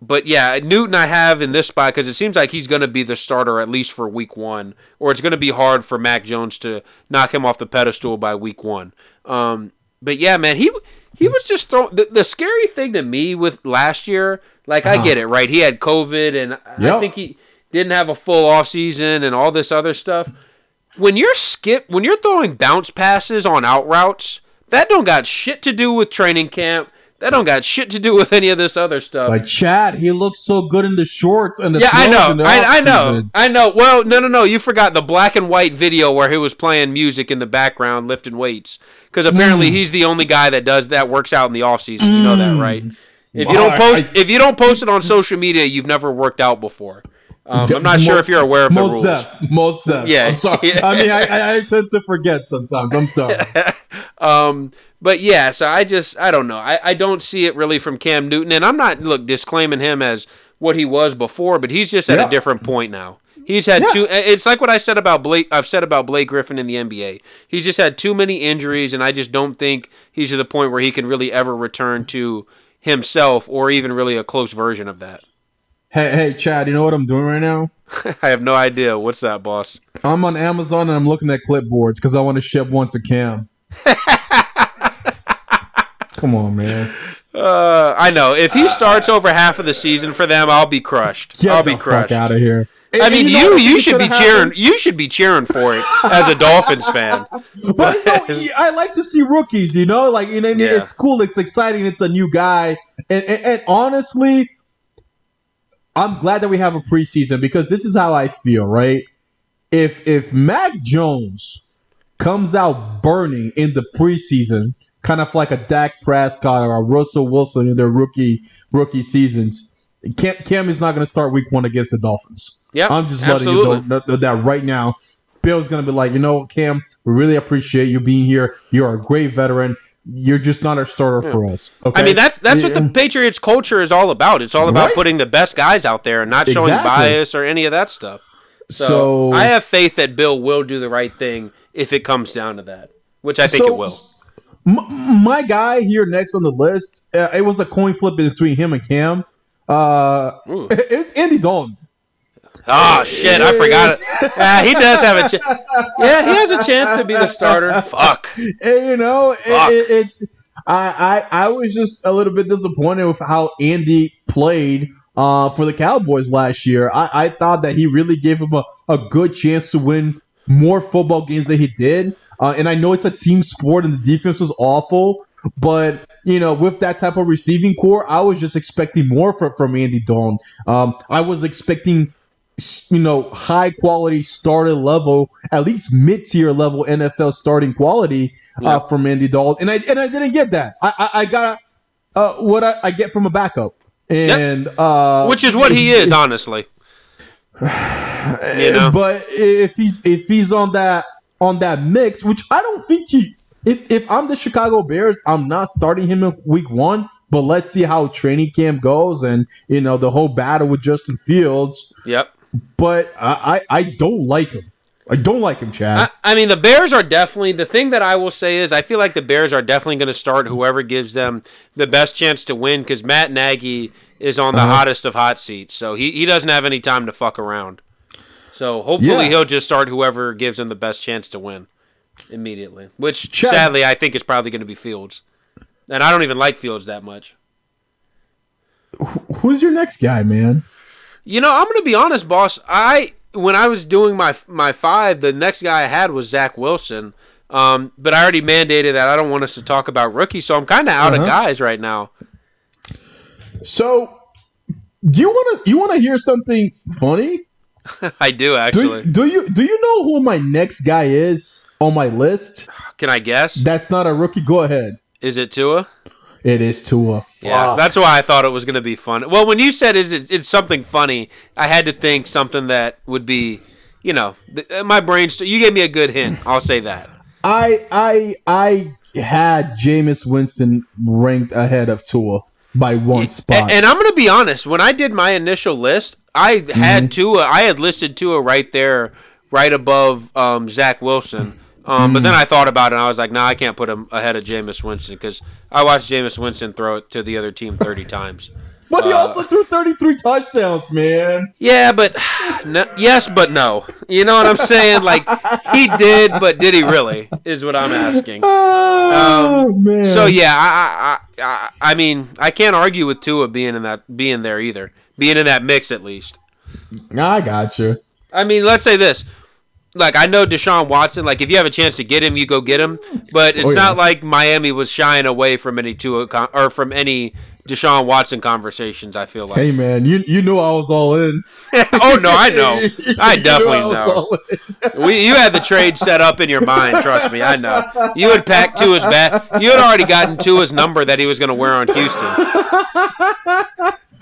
but yeah, Newton I have in this spot because it seems like he's going to be the starter at least for week one, or it's going to be hard for Mac Jones to knock him off the pedestal by week one. Um, but yeah, man, he he was just throwing. The, the scary thing to me with last year, like I uh-huh. get it, right? He had COVID, and I think he didn't have a full off season and all this other stuff. When you're skip, when you're throwing bounce passes on out routes, that don't got shit to do with training camp. That don't got shit to do with any of this other stuff. But Chad, he looked so good in the shorts and the Yeah, I know. I, I know. I know. Well, no, no, no. You forgot the black and white video where he was playing music in the background, lifting weights. Because apparently Mm. he's the only guy that does that, works out in the off season. You know that, right? If you don't I- post, I- if you don't post it on social media, you've never worked out before. Um, I'm not sure if you're aware of the most rules. Def, most def. Yeah. I'm sorry. Yeah. I mean, I, I, I tend to forget sometimes. I'm sorry. Um, but yeah, so I just I don't know. I, I don't see it really from Cam Newton, and I'm not look disclaiming him as what he was before, but he's just at Yeah. a different point now. He's had Yeah. two. It's like what I said about Blake. I've said about Blake Griffin in the NBA. He's just had too many injuries, and I just don't think he's to the point where he can really ever return to himself or even really a close version of that. Hey, hey, Chad, you know what I'm doing right now? I have no idea. What's that, boss? I'm on Amazon and I'm looking at clipboards because I want to ship one to Cam. Come on, man. Uh, I know. If he starts over half of the season for them, I'll be crushed. Get I'll be crushed. out of here. I And mean, know you what you, should be cheering. You should be cheering for it as a Dolphins fan. But you know, I like to see rookies. You know, like you know, Yeah. it's cool. It's exciting. It's a new guy, and, and, and honestly, I'm glad that we have a preseason because this is how I feel. Right? If if Mac Jones comes out burning in the preseason, kind of like a Dak Prescott or a Russell Wilson in their rookie rookie seasons, Cam, Cam is not going to start Week One against the Dolphins. Yeah, I'm just letting absolutely. you know that, that right now. Bill's gonna be like, you know, Cam, we really appreciate you being here. You're a great veteran. You're just not a starter for us. Okay. I mean, that's that's what the Patriots culture is all about. It's all about Right. putting the best guys out there and not showing Exactly. bias or any of that stuff. So, So- I have faith that Bill will do the right thing if it comes down to that, which I think So- it will. M- my guy here next on the list. Uh, it was a coin flip between him and Cam. Uh, Ooh. it's Andy Dalton. Oh shit! I forgot it. Ah, he does have a chance. Yeah, he has a chance to be the starter. Fuck. And, you know, it, Fuck. it, it's I, I I was just a little bit disappointed with how Andy played uh, for the Cowboys last year. I, I thought that he really gave him a, a good chance to win more football games than he did. Uh, and I know it's a team sport and the defense was awful, but you know, with that type of receiving corps, I was just expecting more from, from Andy Dalton. Um, I was expecting you know, high quality starter level, at least mid tier level NFL starting quality Yeah. uh, from Andy Dalton, and I and I didn't get that. I I, I got uh, what I, I get from a backup, and uh, Which is what he is, honestly. You know? But if he's if he's on that on that mix, which I don't think he if if I'm the Chicago Bears, I'm not starting him in week one. But let's see how training camp goes, and you know the whole battle with Justin Fields. Yep. But I I, I don't like him. I don't like him, Chad. I, I mean, the Bears are definitely the thing that I will say is I feel like the Bears are definitely going to start whoever gives them the best chance to win because Matt Nagy is on the Uh-huh. hottest of hot seats, so he he doesn't have any time to fuck around. So hopefully Yeah. he'll just start whoever gives him the best chance to win immediately. Which Chad- sadly I think is probably going to be Fields, and I don't even like Fields that much. Who's your next guy, man? You know, I'm gonna be honest, boss. I when I was doing my my five, the next guy I had was Zach Wilson. Um, but I already mandated that I don't want us to talk about rookies, so I'm kind of out of Uh-huh. guys right now. So you want to you want to hear something funny? I do Do actually. do you do you know who my next guy is on my list? Can I guess? That's not a rookie. Go ahead. Is it Tua? It is Tua. Yeah, Fuck. that's why I thought it was gonna be fun. Well, when you said is it it's something funny, I had to think something that would be, you know, th- uh, my brain. St- you gave me a good hint. I'll say that. I I I had Jameis Winston ranked ahead of Tua by one A- spot. And, I'm going to be honest. When I did my initial list, I had Tua. I had listed Tua right there, right above um, Zach Wilson. Um, But then I thought about it, and I was like, "Nah, I can't put him ahead of Jameis Winston because I watched Jameis Winston throw it to the other team 30 times." but he uh, also threw 33 touchdowns, man. Yeah, but no, yes, but no. You know what I'm saying? Like he did, but did he really? Is what I'm asking. Oh man. So yeah, I, I, I, I mean, I can't argue with Tua being in that, being there either, being in that mix at least. I got you. I mean, let's say this. Like I know Deshaun Watson. Like if you have a chance to get him, you go get him. But it's Oh, yeah. not like Miami was shying away from any two con- or from any Deshaun Watson conversations. I feel like. Hey man, you you knew I was all in. oh no, I know. I You definitely was know. all in. We, you had the trade set up in your mind. Trust me, I know. You had packed Tua's bat. You had already gotten Tua's number that he was going to wear on Houston.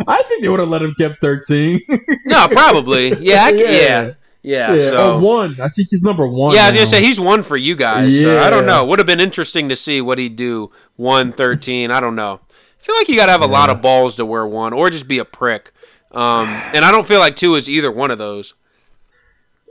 I think they would have let him kept 13. No, probably. Yeah, I, yeah, yeah. Yeah, yeah. so or one. I think he's number one. Yeah, I was gonna say he's one for you guys. So I don't know. Would have been interesting to see what he'd do. One thirteen. I don't know. I feel like you gotta have a lot of balls to wear one, or just be a prick. Um, and I don't feel like Tua is either one of those.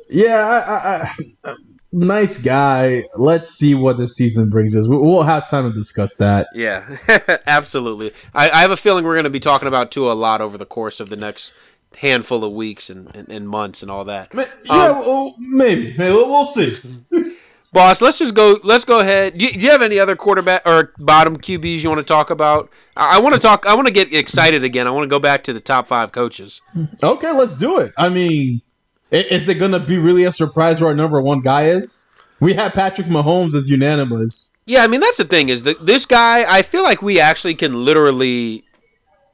Yeah, I, I, I, nice guy. Let's see what the season brings us. We- We'll have time to discuss that. Yeah, absolutely. I, I have a feeling we're gonna be talking about Tua a lot over the course of the next handful of weeks and, and, and months and all that. Ma- um, Yeah, well, maybe. Maybe we'll, we'll see. Boss, let's just go. Let's go ahead. Do you, do you have any other quarterback or bottom QBs you want to talk about? I, I want to talk. I want to get excited again. I want to go back to the top five coaches. Okay, let's do it. I mean, is it gonna be really a surprise where our number one guy is? We have Patrick Mahomes as unanimous. Yeah, I mean that's the thing is that this guy. I feel like we actually can literally,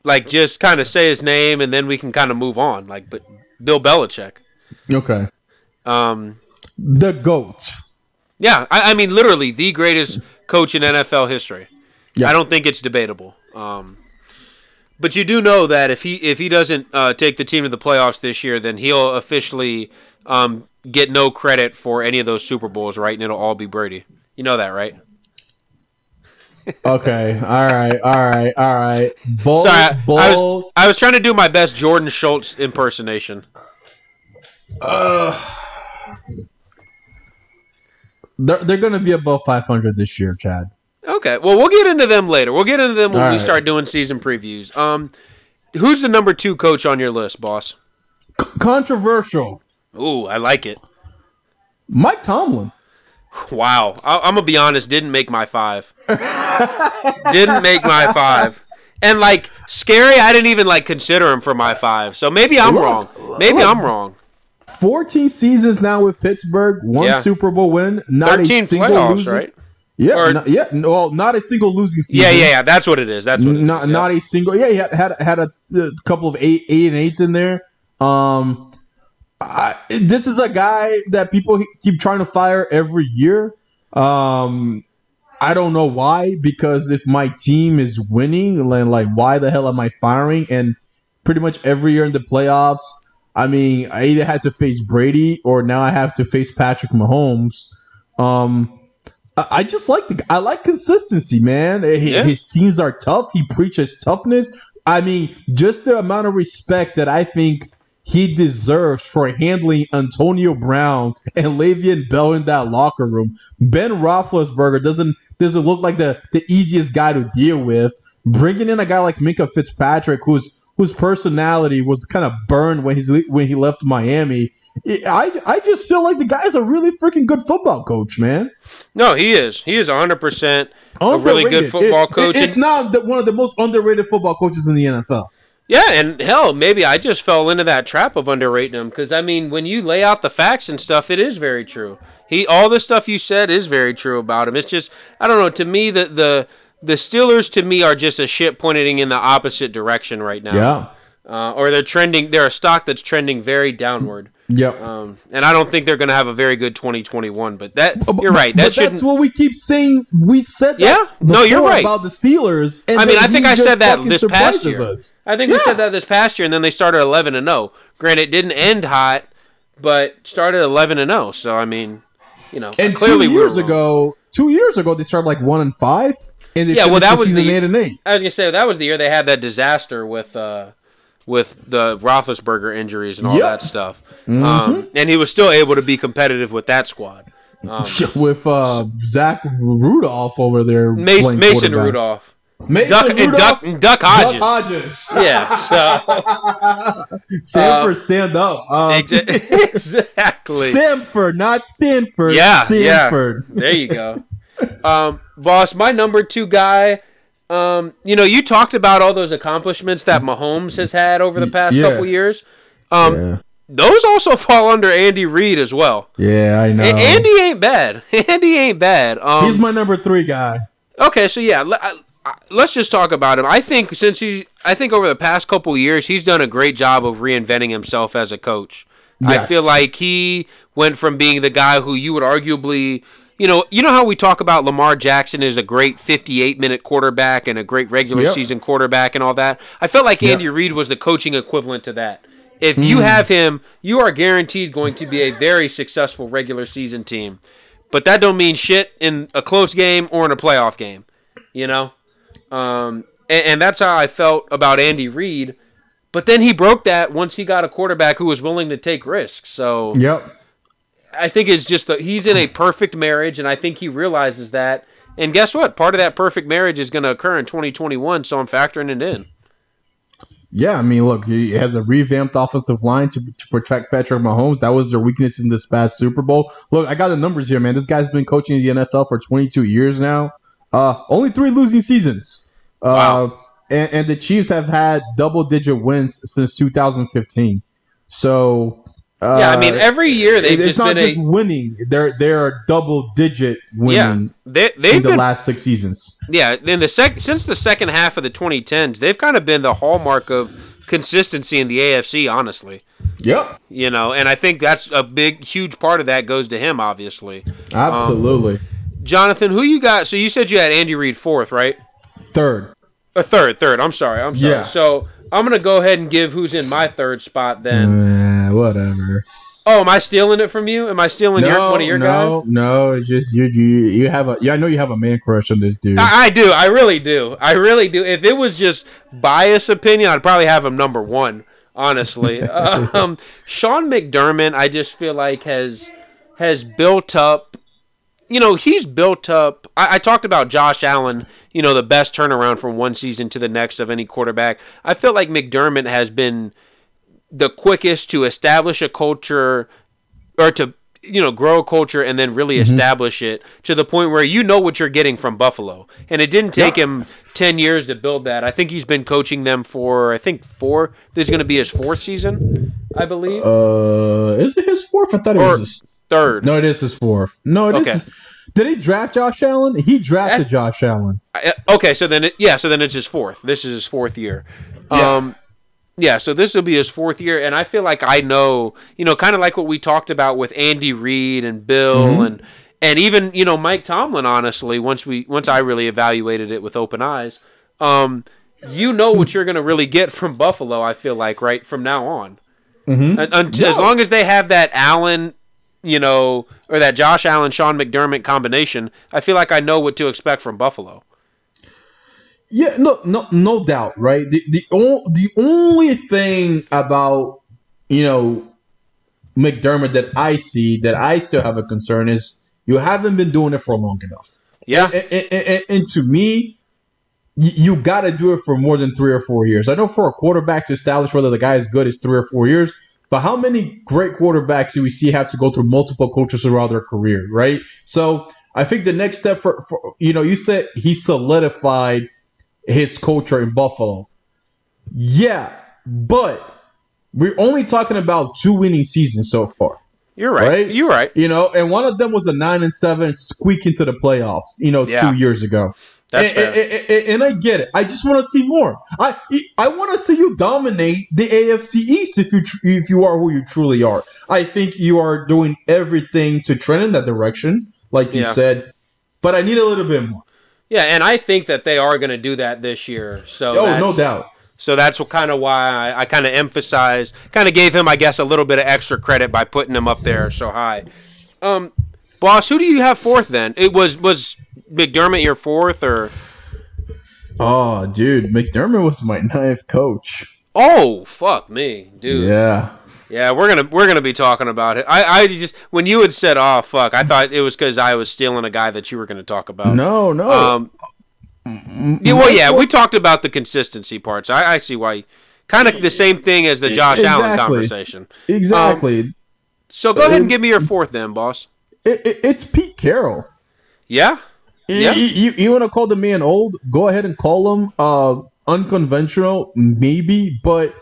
like, just kind of say his name and then we can kind of move on. Like, but Bill Belichick. Okay, Um, the goat. yeah, I, I mean literally the greatest coach in NFL history. Yeah. I don't think it's debatable. Um, but you do know that if he if he doesn't uh, take the team to the playoffs this year, then he'll officially um, get no credit for any of those Super Bowls, right? And it'll all be Brady. You know that, right? Okay, all right, all right, all right. Bold, Sorry, I, I was I was trying to do my best Jordan Schultz impersonation. Uh, they're they're gonna be above 500 this year, Chad. Okay, well we'll get into them later. We'll get into them when All we right. start doing season previews. Um, who's the number two coach on your list, boss? C- controversial. Ooh, I like it. Mike Tomlin. Wow, I, I'm gonna be honest. Didn't make my five. didn't make my five. And like scary, I didn't even like consider him for my five. So maybe I'm Look, wrong. Maybe look. I'm wrong. 14 seasons now with Pittsburgh, one Yeah. Super Bowl win, not a single playoffs, losing. right? Yeah, Or- not, yeah, no, well, not a single losing season. Yeah, yeah, yeah. That's what it is. That's what it is. not yeah. not a single. Yeah, he had had, had a, a couple of eight eight and eights in there. Um, I, this is a guy that people keep trying to fire every year. Um, I don't know why. Because if my team is winning, then like why the hell am I firing? And pretty much every year in the playoffs, I mean, I either had to face Brady or now I have to face Patrick Mahomes. Um, I I just like the I like consistency, man. Yeah. His teams are tough. He preaches toughness. I mean, just the amount of respect that I think he deserves for handling Antonio Brown and Le'Veon Bell in that locker room. Ben Roethlisberger doesn't doesn't look like the the easiest guy to deal with. Bringing in a guy like Minkah Fitzpatrick, who's whose personality was kind of burned when he's when he left Miami. I I just feel like the guy's a really freaking good football coach, man. No, he is. He is 100% a really good football coach. If and- not the, one of the most underrated football coaches in the NFL. Yeah, and hell, maybe I just fell into that trap of underrating him because I mean, when you lay out the facts and stuff, it is very true. He, all the stuff you said is very true about him. It's just, I don't know. To me, the the the Steelers to me are just a ship pointing in the opposite direction right now. Yeah. Uh, or they're trending. They're a stock that's trending very downward. Yep. Um, and I don't think they're going to have a very good 2021. But that But- you're right. but That that's what we keep saying. We've said that Yeah. No, you're right. about the Steelers. And I mean, I think I said that this past year. us. I think we said that this past year, and then they started 11 and 0. Granted, it didn't end hot, but started 11 and 0. So I mean, you know, And clearly two years wrong. ago, two years ago, they started like one and five, and they Yeah, well, that the was season the- eight and eight. I was gonna say that was the year they had that disaster with uh, with the Roethlisberger injuries and all Yep. that stuff. Um, and he was still able to be competitive with that squad. Um, with uh, Zach Rudolph over there. Mason, Mason. Rudolph, Mason Duck and Duck, and Duck Hodges. Duck Hodges. Yeah, so Samford, stand up. Um, exa- exactly. Samford, not Stanford. Yeah, Samford. There you go. Um, boss, my number two guy. Um, you know, you talked about all those accomplishments that Mahomes has had over the past Yeah. couple years. Um, Yeah. those also fall under Andy Reid as well. Yeah, I know. A- Andy ain't bad. Andy ain't bad. Um, He's my number three guy. Okay, so yeah, le- I- I- let's just talk about him. I think since he, I think over the past couple years, he's done a great job of reinventing himself as a coach. I feel like he went from being the guy who you would arguably, you know, you know how we talk about Lamar Jackson is a great 58 minute quarterback and a great regular Yep. season quarterback and all that. I felt like Yep. Andy Reid was the coaching equivalent to that. If you have him, you are guaranteed going to be a very successful regular season team. But that don't mean shit in a close game or in a playoff game you know um, and, and that's how i felt about andy reid but then he broke that once he got a quarterback who was willing to take risks so Yep. I think it's just that he's in a perfect marriage and i think he realizes that and guess what part of that perfect marriage is going to occur in 2021 so i'm factoring it in Yeah, I mean, look, he has a revamped offensive line to, to protect Patrick Mahomes. That was their weakness in this past Super Bowl. Look, I got the numbers here, man. This guy's been coaching the NFL for 22 years now. Uh, only three losing seasons. Uh, Wow. and, and the Chiefs have had double digit wins since 2015. So, uh, yeah i mean every year they've it's not just a winning. They're they're double digit yeah winning they, in they've the been last six seasons. Yeah, in the sec since the second half of the 2010s, they've kind of been the hallmark of consistency in the AFC. Honestly, Yep, you know, and I think that's a big, huge part of that goes to him. Obviously, absolutely. Jonathan, who you got? So you said you had Andy Reid fourth, right? Third. A third, third. I'm sorry, I'm sorry. Yeah. So I'm gonna go ahead and give who's in my third spot then. Eh, whatever. Oh, am I stealing it from you? Am I stealing your, one of your no, guys? No, it's just you. You you have a. Yeah, I know you have a man crush on this dude. I, I do. I really do. I really do. If it was just bias opinion, I'd probably have him number one. Honestly, um, Sean McDermott, I just feel like has has built up. You know, he's built up. I, I talked about Josh Allen. You know, the best turnaround from one season to the next of any quarterback. I feel like McDermott has been the quickest to establish a culture or to you know grow a culture and then really Mm-hmm. establish it to the point where you know what you're getting from Buffalo. And it didn't take Yeah. him 10 years to build that. I think he's been coaching them for I think 4 this is going to be his fourth season, I believe. uh, is it his fourth? I thought it Or- was. His, Third. no, it is his fourth. No, it is. Okay. His, did he draft Josh Allen? He drafted That's- Josh Allen. I- okay, so then it, yeah, so then it's his fourth. This is his fourth year. Yeah. Um yeah, so this will be his fourth year, and I feel like I know, you know, kind of like what we talked about with Andy Reid and Bill Mm-hmm. and and even you know Mike Tomlin. Honestly, once we once I really evaluated it with open eyes, um, you know what you're going to really get from Buffalo. I feel like right from now on, Mhm. Un- unt- as long as they have that Allen, you know, or that Josh Allen Sean McDermott combination, I feel like I know what to expect from Buffalo. Yeah, no, no, no doubt, right? The the, the only thing about you know McDermott that I see that I still have a concern is you haven't been doing it for long enough. Yeah, And, and, and, and to me, you got to do it for more than three or four years. I know for a quarterback to establish whether the guy is good is three or four years, but how many great quarterbacks do we see have to go through multiple coaches throughout their career, right? So I think the next step for, for you know, you said he solidified his culture in Buffalo. Yeah, but we're only talking about two winning seasons so far. you're right. right? You're right. You know, and one of them was a nine and seven squeak into the playoffs. You know, Yeah. two years ago. That's and, fair. and- and- I get it. I just want to see more. I I want to see you dominate the AFC East if you tr- if you are who you truly are. I think you are doing everything to trend in that direction, like you Yeah. said. But I need a little bit more. Yeah, and I think that they are going to do that this year. So Oh, no doubt. So that's what kind of why I, I kind of emphasized, kind of gave him, I guess, a little bit of extra credit by putting him up there so high. Um, boss, who do you have fourth then? It was was McDermott your fourth or? Oh, dude, McDermott was my ninth coach. Oh fuck me, dude. Yeah. Yeah, we're gonna we're gonna be talking about it. I, I just when you had said, "Oh fuck," I thought it was because I was stealing a guy that you were gonna talk about. No, no. Um, yeah, well, yeah, we talked about the consistency parts. I, I see why. Kind of the same thing as the Josh Allen conversation. exactly. So go ahead and give me your fourth, then, boss. It- it- it's Pete Carroll. Yeah, Yeah. You, you, you want to call the man old? Go ahead and call him uh, unconventional, maybe. But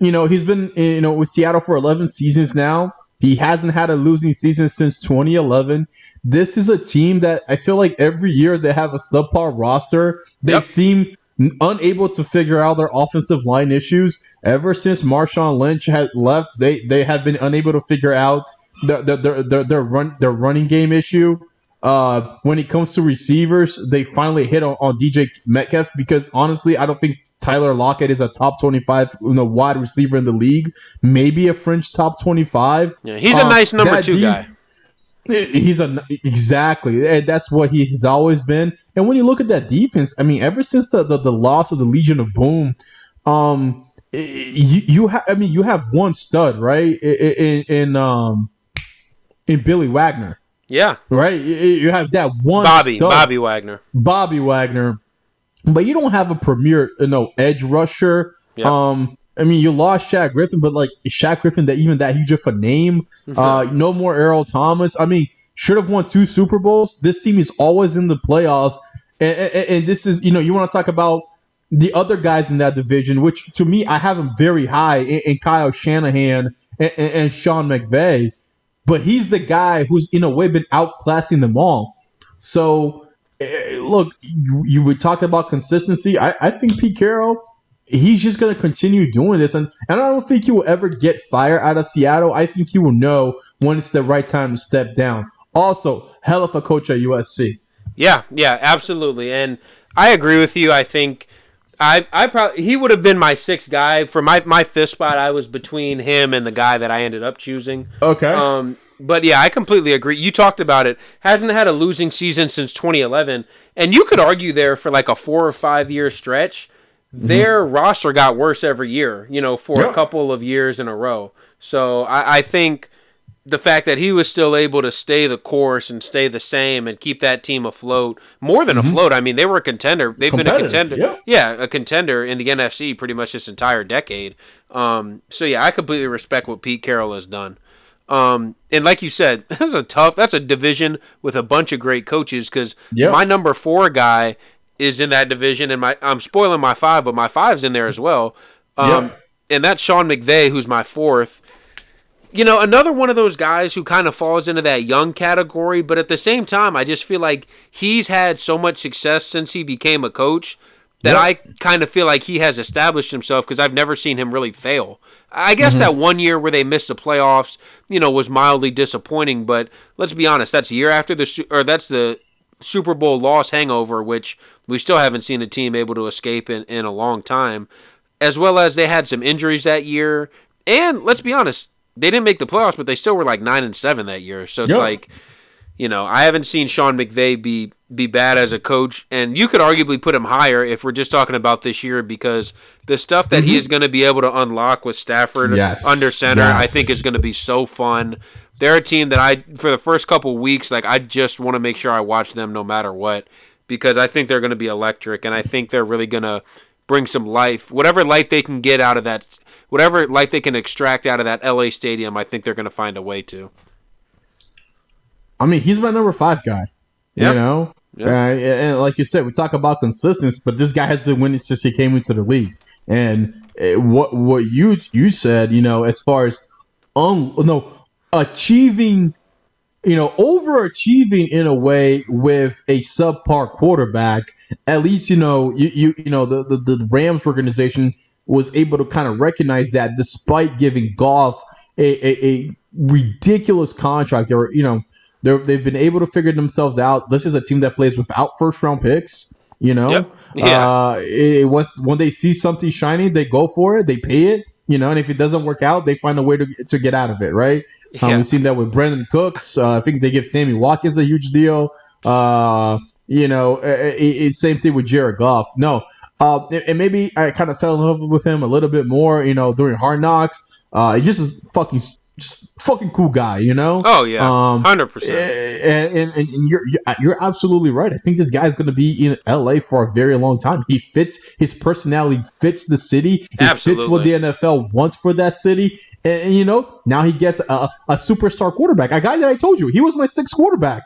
you know he's been you know with Seattle for 11 seasons now. He hasn't had a losing season since 2011. This is a team that I feel like every year they have a subpar roster. They Yep. seem unable to figure out their offensive line issues. Ever since Marshawn Lynch had left, they they have been unable to figure out their their their, their, their run their running game issue. Uh, when it comes to receivers, they finally hit on, on DK Metcalf because honestly, I don't think Tyler Lockett is a top twenty-five you know, wide receiver in the league. Maybe a French top twenty-five. yeah. He's a Um, nice number two deep- guy. He's a exactly, and that's what he has always been. And when you look at that defense, I mean, ever since the the, the loss of the Legion of Boom, um, i- you you have, I mean, you have one stud, right? In, in um, in Billy Wagner, Yeah, right? You- have that one Bobby, stud, Bobby Wagner. Bobby Wagner, but you don't have a premier, you know, edge rusher. Yeah. Um, I mean, you lost Shaq Griffin, but like Shaq Griffin, that even that huge of a name. Mm-hmm. Uh, no more Earl Thomas. I mean, should have won two Super Bowls. This team is always in the playoffs, and, and, and this is, you know, you want to talk about the other guys in that division, which to me I have them very high in, in Kyle Shanahan and, and, and Sean McVay, but he's the guy who's in a way been outclassing them all. So, eh, look, you, you would talk about consistency. I, I think Pete Carroll, he's just going to continue doing this. And, and I don't think he will ever get fired out of Seattle. I think he will know when it's the right time to step down. Also, hell of a coach at USC. Yeah, yeah, absolutely. And I agree with you. I think I I probably he would have been my sixth guy for my my fifth spot. I was between him and the guy that I ended up choosing. Okay. Um, but yeah, I completely agree. You talked about it. Hasn't had a losing season since 2011, and you could argue there for like a four or five year stretch. Their roster got worse every year. You know, for a couple of years in a row. So I, I think the fact that he was still able to stay the course and stay the same and keep that team afloat more than afloat. I mean, they were a contender. They've been a Mm-hmm. Contender. yeah. Yeah, a contender in the NFC pretty much this entire decade. Um, so yeah, I completely respect what Pete Carroll has done. Um, and like you said, that's a tough. That's a division with a bunch of great coaches. Because my number four guy is in that division, and my I'm spoiling my five, but my five's in there as well. Um, and that's Sean McVay, who's my fourth. You know, another one of those guys who kind of falls into that young category, but at the same time, I just feel like he's had so much success since he became a coach that Yep. I kind of feel like he has established himself because I've never seen him really fail. I guess mm-hmm. that one year where they missed the playoffs, you know, was mildly disappointing. But let's be honest, that's a year after the or that's the Super Bowl loss hangover, which we still haven't seen a team able to escape in, in a long time. As well as they had some injuries that year, and let's be honest, they didn't make the playoffs, but they still were like nine and seven that year. So it's Yep. like, you know, I haven't seen Sean McVay be be bad as a coach, and you could arguably put him higher if we're just talking about this year because the stuff that he is going to be able to unlock with Stafford Mm-hmm. Yes, under center, I think is going to be so fun. They're a team that I, for the first couple weeks, like I just want to make sure I watch them no matter what because I think they're going to be electric, and I think they're really going to bring some life, whatever life they can get out of that, whatever life they can extract out of that LA stadium. I think they're going to find a way to. I mean, he's my number five guy. Yep. You know, Yep. Uh, and like you said, we talk about consistency, but this guy has been winning since he came into the league. And uh, what what you you said, you know, as far as um no achieving, you know, overachieving in a way with a subpar quarterback. At least you know you you you know the the, the Rams organization was able to kind of recognize that despite giving Goff a, a, a ridiculous contract, they were you know they're, they've been able to figure themselves out. This is a team that plays without first round picks. You know, Yep. Yeah. uh, it, once when they see something shiny, they go for it. They pay it. You know, and if it doesn't work out, they find a way to to get out of it. Right? Um, Yeah. we've seen that with Brandin Cooks. Uh, I think they give Sammy Watkins a huge deal. Uh, you know, it, it, same thing with Jared Goff. No, uh, and maybe I kind of fell in love with him a little bit more. You know, during Hard Knocks. Uh, he just is fucking just fucking cool guy. You know. Oh yeah, Um, hundred percent. and, and, and you're you're absolutely right. I think this guy is going to be in LA for a very long time. He fits his personality fits the city. He fits what the NFL wants for that city. And, and, you know, now he gets a, a superstar quarterback, a guy that I told you he was my sixth quarterback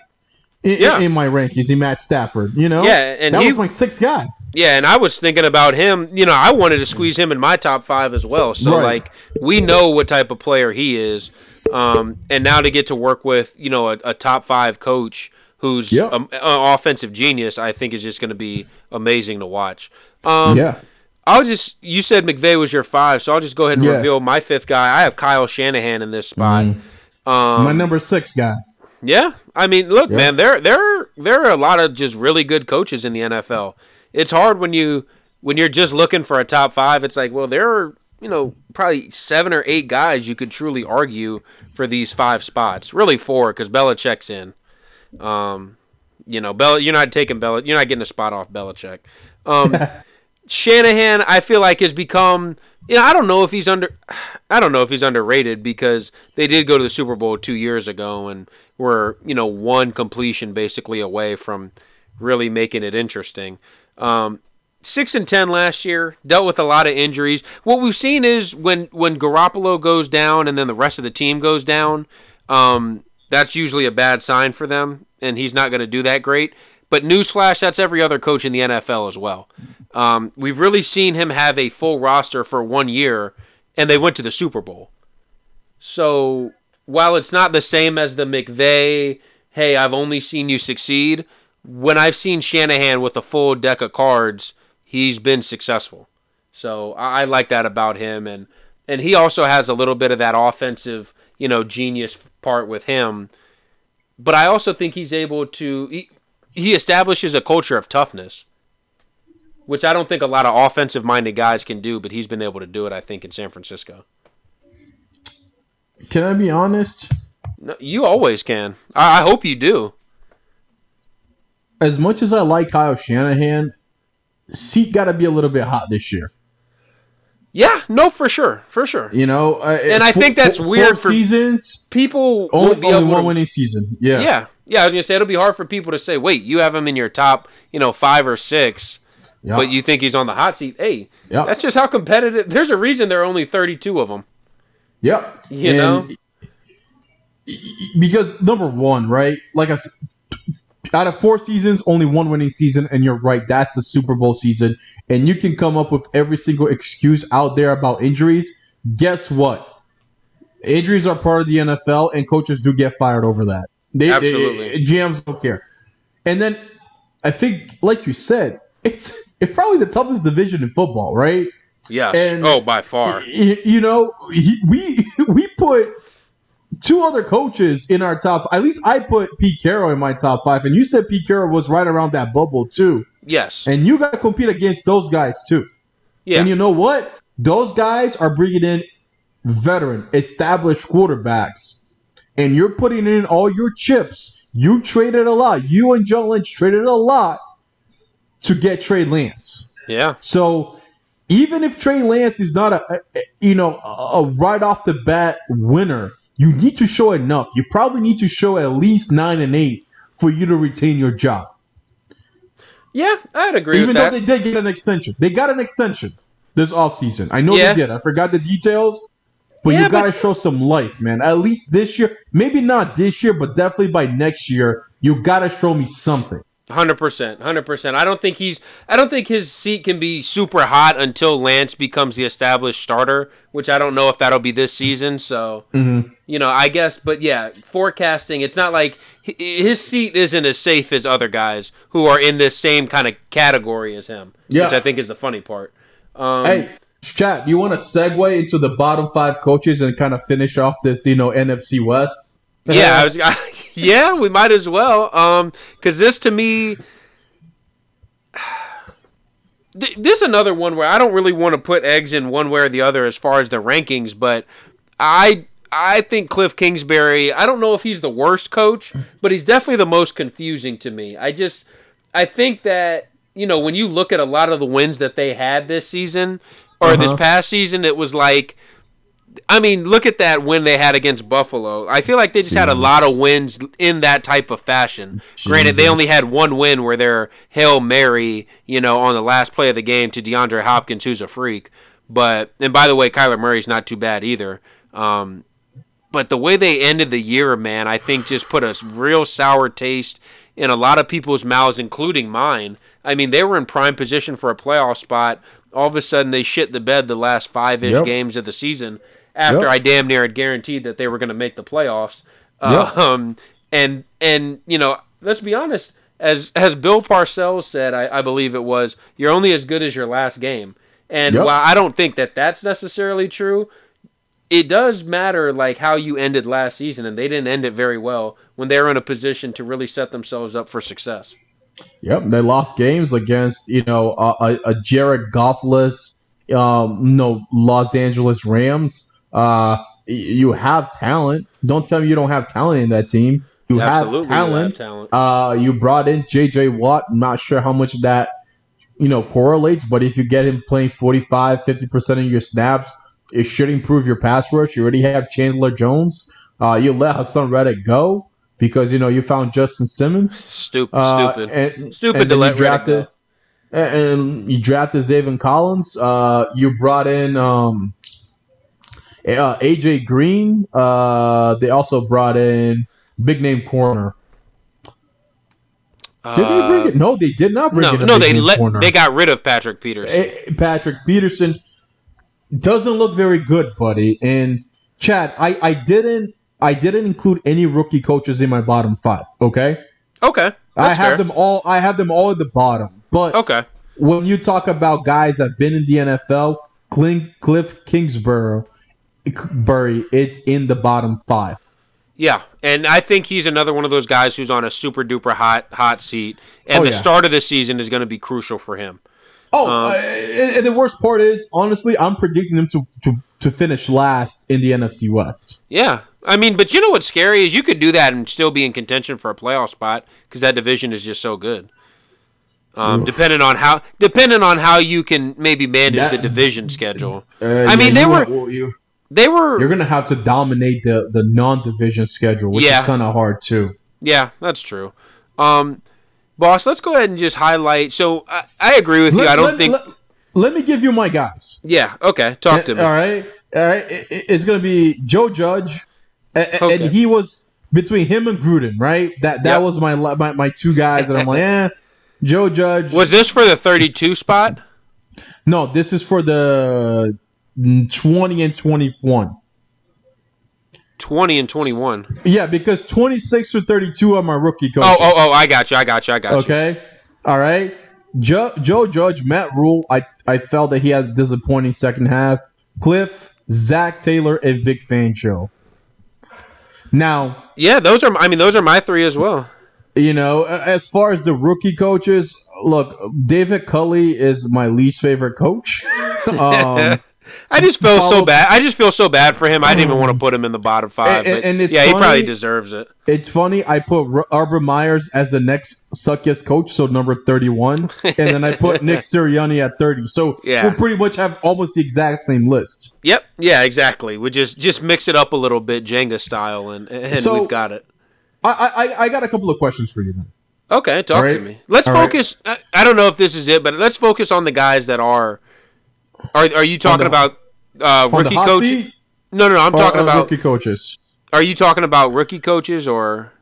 in, Yeah. in my rankings. In Matt Stafford, you know, Yeah, and that he- was my sixth guy. Yeah, and I was thinking about him. You know, I wanted to squeeze him in my top five as well. So Right. like, we know what type of player he is, um, and now to get to work with you know a, a top five coach who's Yep. an offensive genius, I think is just going to be amazing to watch. Um, yeah, I'll just you said McVay was your five, so I'll just go ahead and Yeah. reveal my fifth guy. I have Kyle Shanahan in this spot. Mhm. Um, my number six guy. yeah, I mean, look, man, there there there are a lot of just really good coaches in the NFL. It's hard when you when you're just looking for a top five. It's like, well, there are you know probably seven or eight guys you could truly argue for these five spots. Really four because Belichick's in. Um, you know, Bel you're not taking Bel you're not getting a spot off Belichick. Um, Shanahan, I feel like has become. You know, I don't know if he's under. I don't know if he's underrated because they did go to the Super Bowl two years ago and were you know one completion basically away from really making it interesting. Um, six and ten last year dealt with a lot of injuries. What we've seen is when when Garoppolo goes down and then the rest of the team goes down, um, that's usually a bad sign for them, and he's not going to do that great. But newsflash, that's every other coach in the NFL as well. Um, we've really seen him have a full roster for one year, and they went to the Super Bowl. So while it's not the same as the McVay, hey, I've only seen you succeed. When I've seen Shanahan with a full deck of cards, he's been successful. So I, I like that about him, and and he also has a little bit of that offensive, you know, genius part with him. But I also think he's able to. He, he establishes a culture of toughness, which I don't think a lot of offensive minded guys can do, but he's been able to do it, I think, in San Francisco. Can I be honest? No, you always can. I, I hope you do. As much as I like Kyle Shanahan, seat got to be a little bit hot this year. Yeah, no, for sure, for sure. You know, uh, And I four- think that's four- weird four for- seasons. People Only, be only one to- winning season. Yeah. Yeah, yeah. I was gonna say it'll be hard for people to say, "Wait, you have him in your top, you know, five or six, Yeah. but you think he's on the hot seat." Hey, Yeah. that's just how competitive. There's a reason there are only 32 of them. Yep. You know? because number one, right? Like I said, out of four seasons, only one winning season, and you're right. That's the Super Bowl season, and you can come up with every single excuse out there about injuries. Guess what? Injuries are part of the NFL, and coaches do get fired over that. They, Absolutely. they- GMs don't care. And then I think, like you said, it's it's probably the toughest division in football, right? Yes. And- oh, by far. You know, we we put two other coaches in our top. At least I put Pete Carroll in my top five, and you said Pete Carroll was right around that bubble too. Yes. And you got to compete against those guys too. Yeah. And you know what? Those guys are bringing in veteran, established quarterbacks, and you're putting in all your chips. You traded a lot. You and John Lynch traded a lot to get Trey Lance. Yeah. So even if Trey Lance is not a, you know a right off the bat winner, you need to show enough. You probably need to show at least nine and eight for you to retain your job. Yeah, I'd agree Even though that. they did get an extension, they got an extension this offseason. I know Yeah. they did. I forgot the details, but Yeah, you got to show some life, man. At least this year, maybe not this year, but definitely by next year, you got to show me something. Hundred percent, hundred percent. I don't think he's. I don't think his seat can be super hot until Lance becomes the established starter, which I don't know if that'll be this season. So Mm-hmm. you know, I guess. But yeah, forecasting. It's not like his seat isn't as safe as other guys who are in this same kind of category as him. Yeah. which I think is the funny part. Um, Hey, Chad, you want to segue into the bottom five coaches and kind of finish off this, you know, NFC West? Yeah, I was. yeah, we might as well. Um, because this to me, th- this is another one where I don't really want to put eggs in one way or the other as far as the rankings, but I I think Cliff Kingsbury. I don't know if he's the worst coach, but he's definitely the most confusing to me. I just I think that you know when you look at a lot of the wins that they had this season or this Uh-huh. past season, it was like. I mean, look at that win they had against Buffalo. I feel like they just had a lot of wins in that type of fashion. Granted, they only had one win where they're Hail Mary, you know, on the last play of the game to DeAndre Hopkins, who's a freak. But, and by the way, Kyler Murray's not too bad either. Um, but the way they ended the year, man, I think just put a real sour taste in a lot of people's mouths, including mine. I mean, they were in prime position for a playoff spot. All of a sudden, they shit the bed the last five ish Yep. games of the season after Yep. I damn near had guaranteed that they were going to make the playoffs. Yep. Um, and and you know, let's be honest. As as Bill Parcells said, I, I believe it was, you're only as good as your last game. And Yep. while I don't think that that's necessarily true, it does matter like how you ended last season, and they didn't end it very well when they were in a position to really set themselves up for success. Yep, they lost games against you know a, a, Jared Goffless, um, you know Los Angeles Rams. Uh, you have talent. Don't tell me you don't have talent in that team. You Absolutely, have talent. You have talent. Uh, you brought in J.J. Watt. I'm not sure how much that you know correlates, but if you get him playing 45, 50 percent of your snaps, it should improve your pass rush. You already have Chandler Jones. Uh, you let Haason Reddick go because you know you found Justin Simmons. Stupid, Uh, stupid, and- stupid and to let you drafted, and and you drafted Zaven Collins. Uh, you brought in um, uh, AJ Green. Uh, they also brought in big name corner. Did they bring it? No, they did not bring Uh, No, in a no, they let corner. they got rid of Patrick Peterson. Eh, Patrick Peterson doesn't look very good, buddy. And Chad, I, I didn't I didn't include any rookie coaches in my bottom five. Okay, okay, I have fair. them all. I have them all at the bottom. But Okay, when you talk about guys that have been in the NFL, Clint, Cliff Kingsbury, Bury, it's in the bottom five. yeah, and I think he's another one of those guys who's on a super duper hot hot seat, and Oh, the yeah. start of the season is going to be crucial for him. Oh, Um, uh, and the worst part is, honestly, I'm predicting them to, to, to finish last in the NFC West. Yeah, I mean, but you know what's scary is you could do that and still be in contention for a playoff spot because that division is just so good. Um, depending on how depending on how you can maybe manage That- the division schedule. Uh, I mean, they were- They were you're gonna have to dominate the, the non-division schedule, which Yeah. is kind of hard too. Yeah, that's true. Um, boss, let's go ahead and just highlight. So I, I agree with you. I don't let, think. Let, let me give you my guys. yeah. Okay. Talk to me. All right, all right. It- it- it's gonna be Joe Judge, a- a- Okay. and he was between him and Gruden, right? That that Yep. was my, my my two guys, and I'm like, eh. Joe Judge. Was this for the 32 spot? no, this is for the 20 and 21. 20 and 21. Yeah, because 26 or 32 are my rookie coaches. Oh, oh, oh! I got you. I got you. I got you. Okay. All right. Joe, Joe Judge, Matt Rhule. I, I felt that he had a disappointing second half. Cliff, Zach Taylor, and Vic Fangio. Now, Yeah, those are. I mean, those are my three as well. you know, as far as the rookie coaches, look, David Culley is my least favorite coach. Um, I just feel so bad. I just feel so bad for him. I didn't even want to mm. put him in the bottom five. And- and it's yeah, he probably deserves it. It's funny. I put R- Urban Meyers as the next suckiest coach, so number thirty-one, and then I put Nick Sirianni at thirty. So Yeah. we'll pretty much have almost the exact same list. Yep. Yeah. Exactly. We just just mix it up a little bit, Jenga style, and and So- we've got it. I, I I got a couple of questions for you then. Okay, talk All to me. Let's All right. focus. I, I don't know if this is it, but let's focus on the guys that are. Are are you talking about uh, rookie the hot coaches? seat, No, no, no. I'm or, talking uh, about. rookie coaches. Are you talking about rookie coaches or?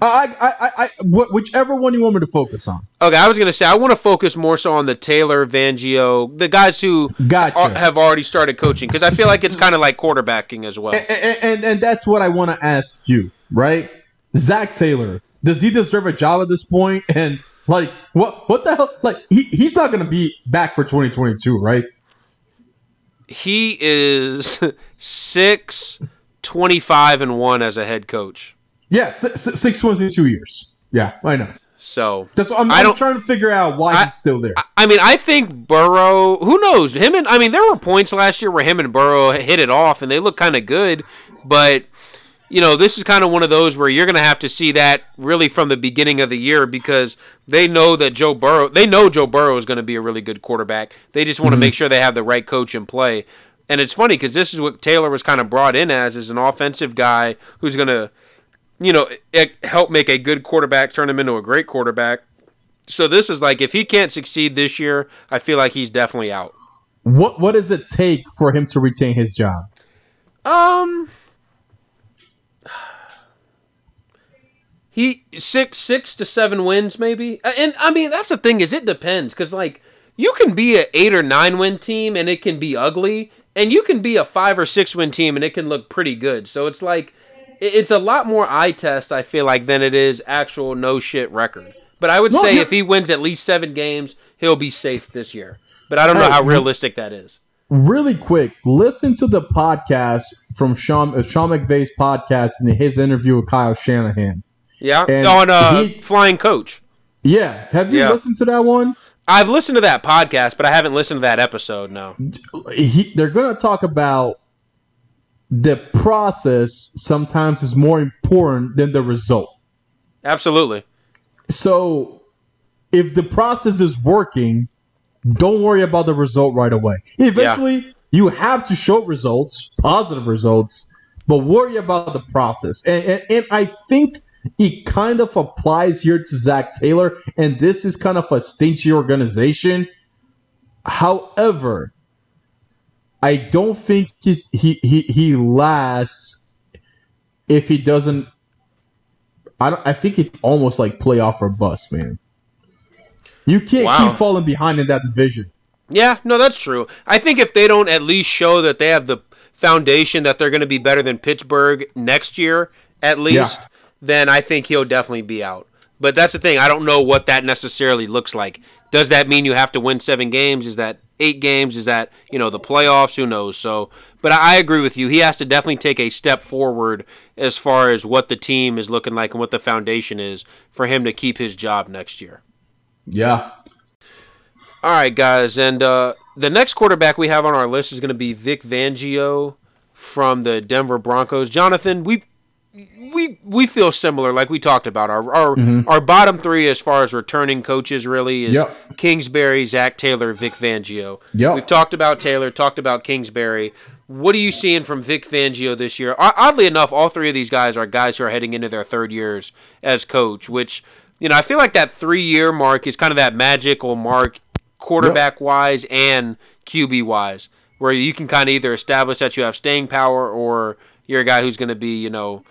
I, I, I, I, wh- whichever one you want me to focus on. Okay, I was gonna say I want to focus more so on the Taylor, Fangio, the guys who Gotcha. are, have already started coaching because I feel like it's kind of like quarterbacking as well. and, and, and, that's what I want to ask you, right? Zach Taylor, does he deserve a job at this point? And like, what what the hell? Like, he, he's not to be back for 2022, right? He is six, 25 and one as a head coach. Yeah, six, six in two years. Yeah, I know. So That's I'm, I I'm trying to figure out why I- he's still there. I- I mean, I think Burrow. Who knows him and I mean, there were points last year where him and Burrow hit it off, and they look kind of good. But you know, this is kind of one of those where you're going to have to see that really from the beginning of the year because they know that Joe Burrow. They know Joe Burrow is going to be a really good quarterback. They just want to make sure they have the right coach in play. And it's funny because this is what Taylor was kind of brought in as, is an offensive guy who's going to, you know, help make a good quarterback turn him into a great quarterback. So this is like if he can't succeed this year, I feel like he's definitely out. what what does it take for him to retain his job? Um, he six six to seven wins maybe, and I mean that's the thing is it depends because like you can be a eight or nine win team and it can be ugly, and you can be a five or six win team and it can look pretty good. So it's like it's a lot more eye test I feel like than it is actual no shit record. But I would No, say if he wins at least seven games, he'll be safe this year. But I don't know how realistic that is. Really quick, listen to the podcast from Sean uh, Sean McVay's podcast and his interview with Kyle Shanahan. Yeah, And on uh, he- Flying Coach. Yeah, have you Yeah. listened to that one? I've listened to that podcast, but I haven't listened to that episode. No. he, they're going to talk about the process sometimes is more important than the result. Absolutely. So if the process is working, don't worry about the result right away. Eventually, you have to show results, positive results, but worry about the process. And, and, and I think it kind of applies here to Zach Taylor, and this is kind of a stingy organization. However, I don't think he's, he he he lasts if he doesn't. I don't. I think it's almost like playoff or bust, man. You can't Wow. keep falling behind in that division. Yeah, no, that's true. I think if they don't at least show that they have the foundation that they're going to be better than Pittsburgh next year, at least, Yeah. Then I think he'll definitely be out. But that's the thing. I don't know what that necessarily looks like. Does that mean you have to win seven games? Is that eight games? Is that, you know, the playoffs? Who knows? So, but I agree with you. He has to definitely take a step forward as far as what the team is looking like and what the foundation is for him to keep his job next year. Yeah. All right, guys, and uh, the next quarterback we have on our list is going to be Vic Fangio from the Denver Broncos. Jonathan, we we we feel similar, like we talked about. Our our, mm-hmm. our bottom three as far as returning coaches really is Yep. Kingsbury, Zach Taylor, Vic Fangio. Yep. We've talked about Taylor, talked about Kingsbury. What are you seeing from Vic Fangio this year? Oddly enough, all three of these guys are guys who are heading into their third years as coach, which you know I feel like that three year mark is kind of that magical mark, quarterback wise and QB wise, where you can kind of either establish that you have staying power or you're a guy who's going to be you know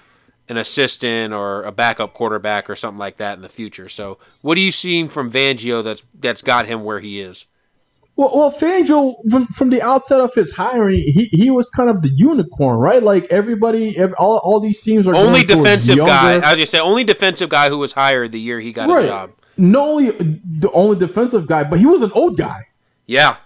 an assistant or a backup quarterback or something like that in the future. So, what are you seeing from Fangio that's that's got him where he is? Well, well, Fangio from, from the outset of his hiring, he, he was kind of the unicorn, right? Like everybody, ev all, all these teams are only defensive guy. I was just say only defensive guy who was hired the year he got a job. Not only the only defensive guy, but he was an old guy. Yeah,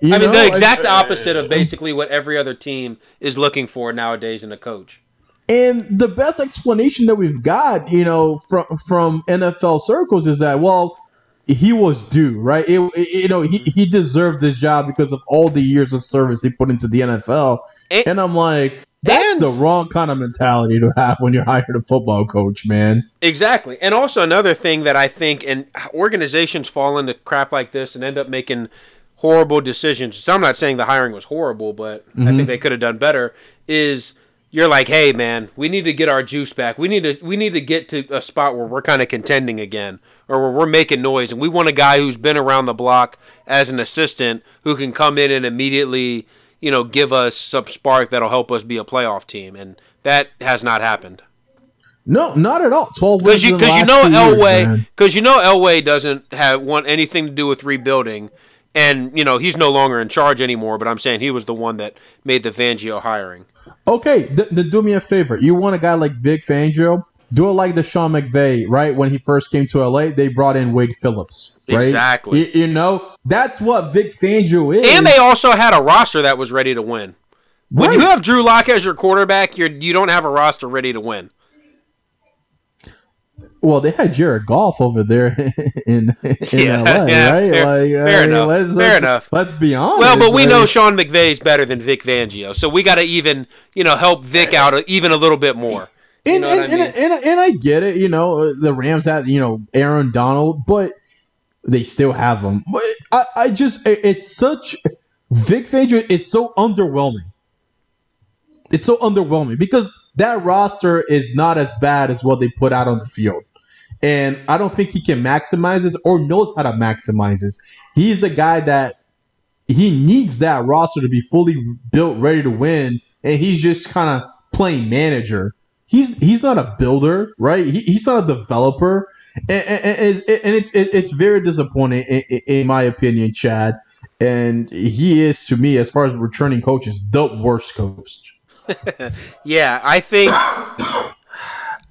You I mean the exact And- opposite of basically what every other team is looking for nowadays in a coach. And the best explanation that we've got, you know, from from NFL circles is that well, he was due, right? It, it- you know, he, he deserved this job because of all the years of service he put into the NFL. And- And, I'm like, that's the wrong kind of mentality to have when you're hired a football coach, man. Exactly. And also another thing that I think and organizations fall into crap like this and end up making horrible decisions. So I'm not saying the hiring was horrible, but I think mm-hmm. they could have done better is you're like, "Hey man, we need to get our juice back. We need to we need to get to a spot where we're kind of contending again or where we're making noise and we want a guy who's been around the block as an assistant who can come in and immediately, you know, give us some spark that'll help us be a playoff team." And that has not happened. No, not at all. Twelve Because you, cause you know Elway, because you know Elway doesn't have want anything to do with rebuilding, and you know he's no longer in charge anymore. But I'm saying he was the one that made the Fangio hiring. Okay, th- then do me a favor. You want a guy like Vic Fangio? Do it like the Sean McVay, right? When he first came to LA, they brought in Wade Phillips, right? Exactly. You, you know, that's what Vic Fangio is. And they also had a roster that was ready to win. When Right. you have Drew Lock as your quarterback, you're you don't have a roster ready to win. Well, they had Jared Goff over there in in Yeah, LA, yeah, right? fair- like, fair enough, Let's, fair let's, enough. Let's be honest. Well, but we like- know Sean McVay's better than Vic Fangio, so we got to even you know help Vic out even a little bit more. You and, know I and, mean? and, and, and I get it. You know, uh, the Rams had you know Aaron Donald, but they still have him. But I, I just it- it's such Vic Fangio is so underwhelming. It's so underwhelming because that roster is not as bad as what they put out on the field. And I don't think he can maximize this or knows how to maximize this. He's the guy that he needs that roster to be fully built, ready to win, and he's just kind of playing manager. He's he's not a builder, right? He, he's not a developer, and, and, and it's- it's very disappointing in, in- in my opinion, Chad. And he is to me, as far as returning coaches, the worst coach. Yeah, I think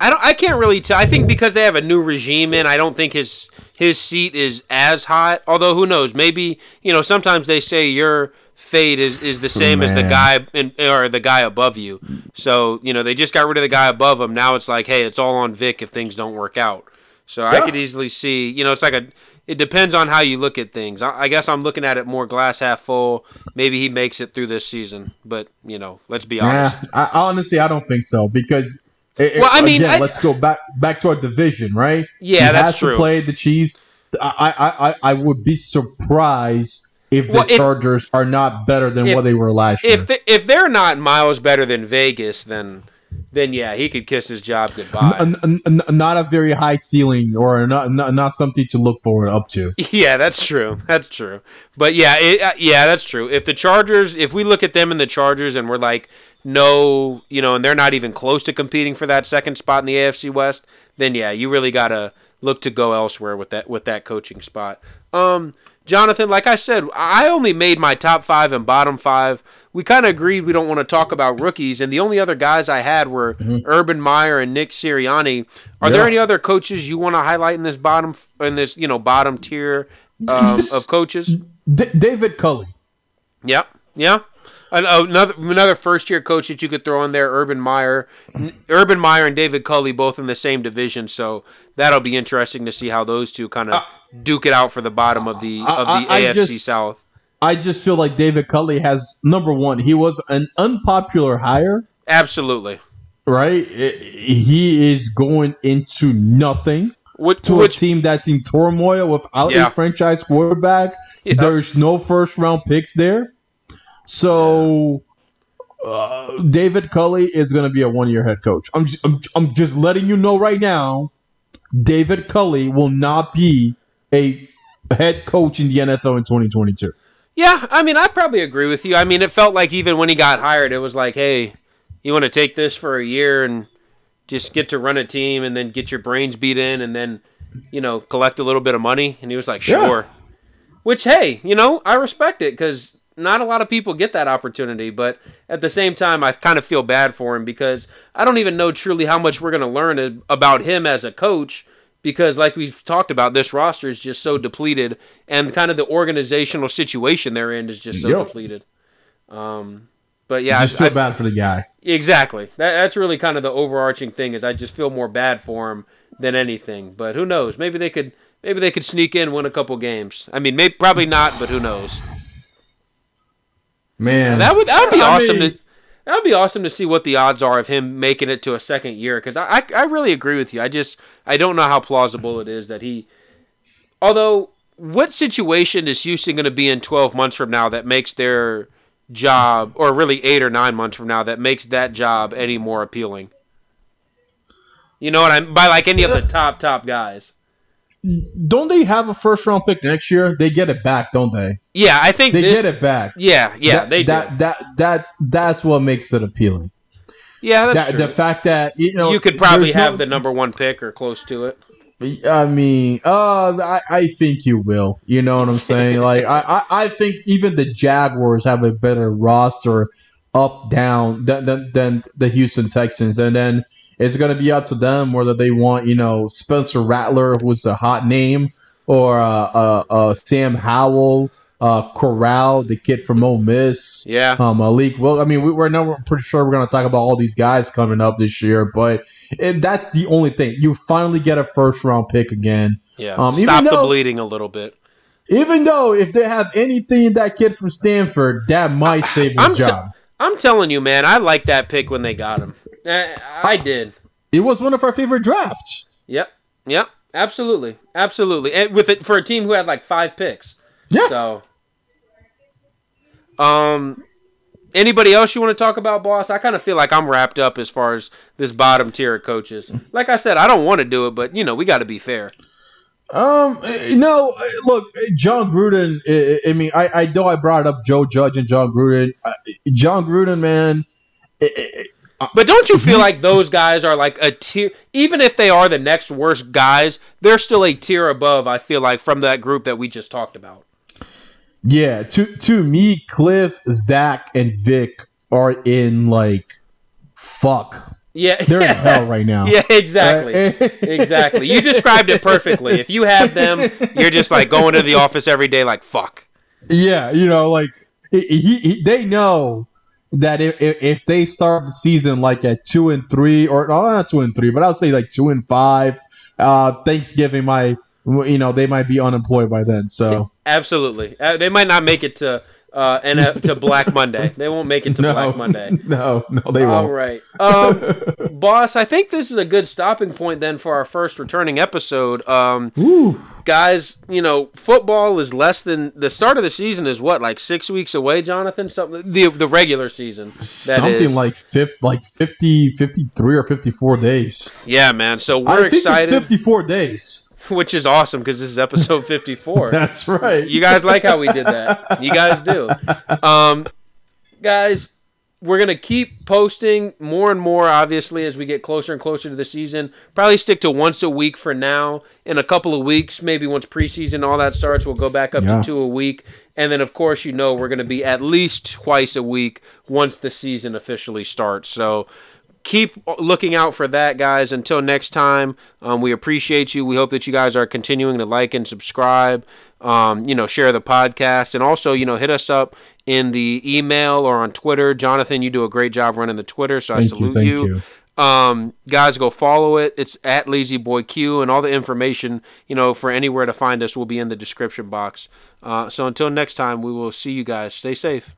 I don't. I can't really tell. I think because they have a new regime in, I don't think his his seat is as hot. Although who knows? Maybe you know. Sometimes they say your fate is, is the same as the guy in, or the guy above you. So you know they just got rid of the guy above him. Now it's like, hey, it's all on Vic if things don't work out. So I could easily see. You know, it's like a. It depends on how you look at things. I, I guess I'm looking at it more glass half full. Maybe he makes it through this season, but you know, let's be honest. Yeah, I, honestly, I don't think so because. It- Well, I mean, again, I- let's go back back to our division, right? Yeah, He that's has true. To play the Chiefs. I, I, I, I would be surprised if the Well, if- Chargers are not better than if- what they were last year. if they, if they're not miles better than Vegas, then then yeah, he could kiss his job goodbye. N- n- n- not a very high ceiling or not, not not something to look forward up to. yeah, that's true. That's true. But yeah, it, uh, yeah, that's true. If the Chargers, if we look at them and the Chargers, and we're like, no, you know, and they're not even close to competing for that second spot in the AFC West, then yeah, you really gotta look to go elsewhere with that with that coaching spot. Um, Jonathan, like I said, I only made my top five and bottom five. We kind of agreed we don't want to talk about rookies, and the only other guys I had were Urban Meyer and Nick Sirianni. Are there any other coaches you want to highlight in this bottom in this you know bottom tier um, of coaches? D- David Culley. Yep. Yeah. An- Oh, another another first year coach that you could throw in there, Urban Meyer, Urban Meyer and David Culley both in the same division, so that'll be interesting to see how those two kind of uh, duke it out for the bottom of the of the I- I AFC just- South. I just feel like David Culley has number one. He was an unpopular hire, Absolutely. right? He is going into nothing. Which, to which a team that's in turmoil without Yeah. a franchise quarterback. Yeah. There's no first round picks there. So uh, David Culley is going to be a one year head coach. I'm just, I'm, I'm just letting you know right now. David Culley will not be a head coach in the NFL in 2022. Yeah, I mean, I probably agree with you. I mean, it felt like even when he got hired, it was like, hey, you want to take this for a year and just get to run a team and then get your brains beat in and then, you know, collect a little bit of money. And he was like, Yeah. sure. Which, hey, you know, I respect it because not a lot of people get that opportunity. But at the same time, I kind of feel bad for him because I don't even know truly how much we're going to learn about him as a coach because like we've talked about this roster is just so depleted and kind of the organizational situation they're in is just so Yep. depleted um but yeah Just I, feel bad for the guy. exactly that, that's really kind of the overarching thing is i just feel more bad for him than anything but who knows maybe they could maybe they could sneak in, win a couple games. I mean, maybe probably not, but who knows? Man, That would that would be I awesome mean- to that would be awesome to see what the odds are of him making it to a second year. Because I, I I really agree with you. I just I don't know how plausible it is that he. Although, what situation is Houston going to be in twelve months from now that makes their job, or really eight or nine months from now, that makes that job any more appealing? You know what I'm by like any of the top top guys. Don't they have a first round pick next year? They get it back, don't they? Yeah, I think They this, get it back. Yeah, yeah, that, they that do. that that's that's what makes it appealing. Yeah, that's That, true. the fact that you know you could probably there's no- have the number one pick or close to it. I mean, uh, I, I think you will. You know what I'm saying? like, I, I, I think even the Jaguars have a better roster up down than, than, than the Houston Texans, and then it's gonna be up to them whether they want you know Spencer Rattler, who's a hot name, or uh, uh, uh Sam Howell, uh, Corral, the kid from Ole Miss. Yeah. Um, Malik. Well, I mean, we, we're now we're pretty sure we're going to talk about all these guys coming up this year, but it, that's the only thing. You finally get a first round pick again. Yeah. Um, even Stop the bleeding a little bit. Even though if they have anything that kid from Stanford, that might save his I'm job. I'm telling you, man, I like that pick when they got him. I, I did. it was one of our favorite drafts. Yep. Yep. Absolutely. Absolutely. And with it for a team who had like five picks. Yeah. So um anybody else you want to talk about, boss? I kind of feel like I'm wrapped up as far as this bottom tier of coaches. Like I said, I don't want to do it, but you know, we got to be fair. Um, eh, no, eh, look, eh, Jon Gruden. I, I mean, I, I know I brought up Joe Judge and Jon Gruden. Jon Gruden, man. Eh, But don't you feel like those guys are like a tier even if they are the next worst guys, they're still a tier above, I feel like, from that group that we just talked about. Yeah, to to me, Cliff, Zach, and Vic are in like fuck. Yeah. They're in hell right now. Yeah, exactly. Exactly. You described it perfectly. If you have them, you're just like going to the office every day like fuck. Yeah, you know, like he, he- they know that if, if they start the season like at two and three, or no, not two and three, but I'll say like two and five, uh, Thanksgiving might you know they might be unemployed by then. So Absolutely. Uh, they might not make it to uh and uh, to Black Monday. They won't make it to no, Black Monday. no, no, they All won't. right. Um boss, I think this is a good stopping point then for our first returning episode. Um guys, you know, football is less than the start of the season is what, like six weeks away, Jonathan? Something the the regular season. That Something is. like fif- like 50, 53 or fifty four days. Yeah, man. So we're excited, fifty four days. which is awesome because this is episode fifty four. That's right. You guys like how we did that. You guys do. Um, guys, we're going to keep posting more and more, obviously, as we get closer and closer to the season. Probably stick to once a week for now. In a couple of weeks, maybe once preseason, all that starts, we'll go back up Yeah. to two a week. And then, of course, you know, we're going to be at least twice a week once the season officially starts. So, keep looking out for that, guys. Until next time, um, we appreciate you. We hope that you guys are continuing to like and subscribe. Um, you know, share the podcast, and also, you know, hit us up in the email or on Twitter. Jonathan, you do a great job running the Twitter, so I Thank you, salute thank you. you. Um, guys, go follow it. It's at Lazy Boy Q, and all the information, you know, for anywhere to find us will be in the description box. Uh, so until next time, we will see you guys. Stay safe.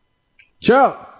Ciao.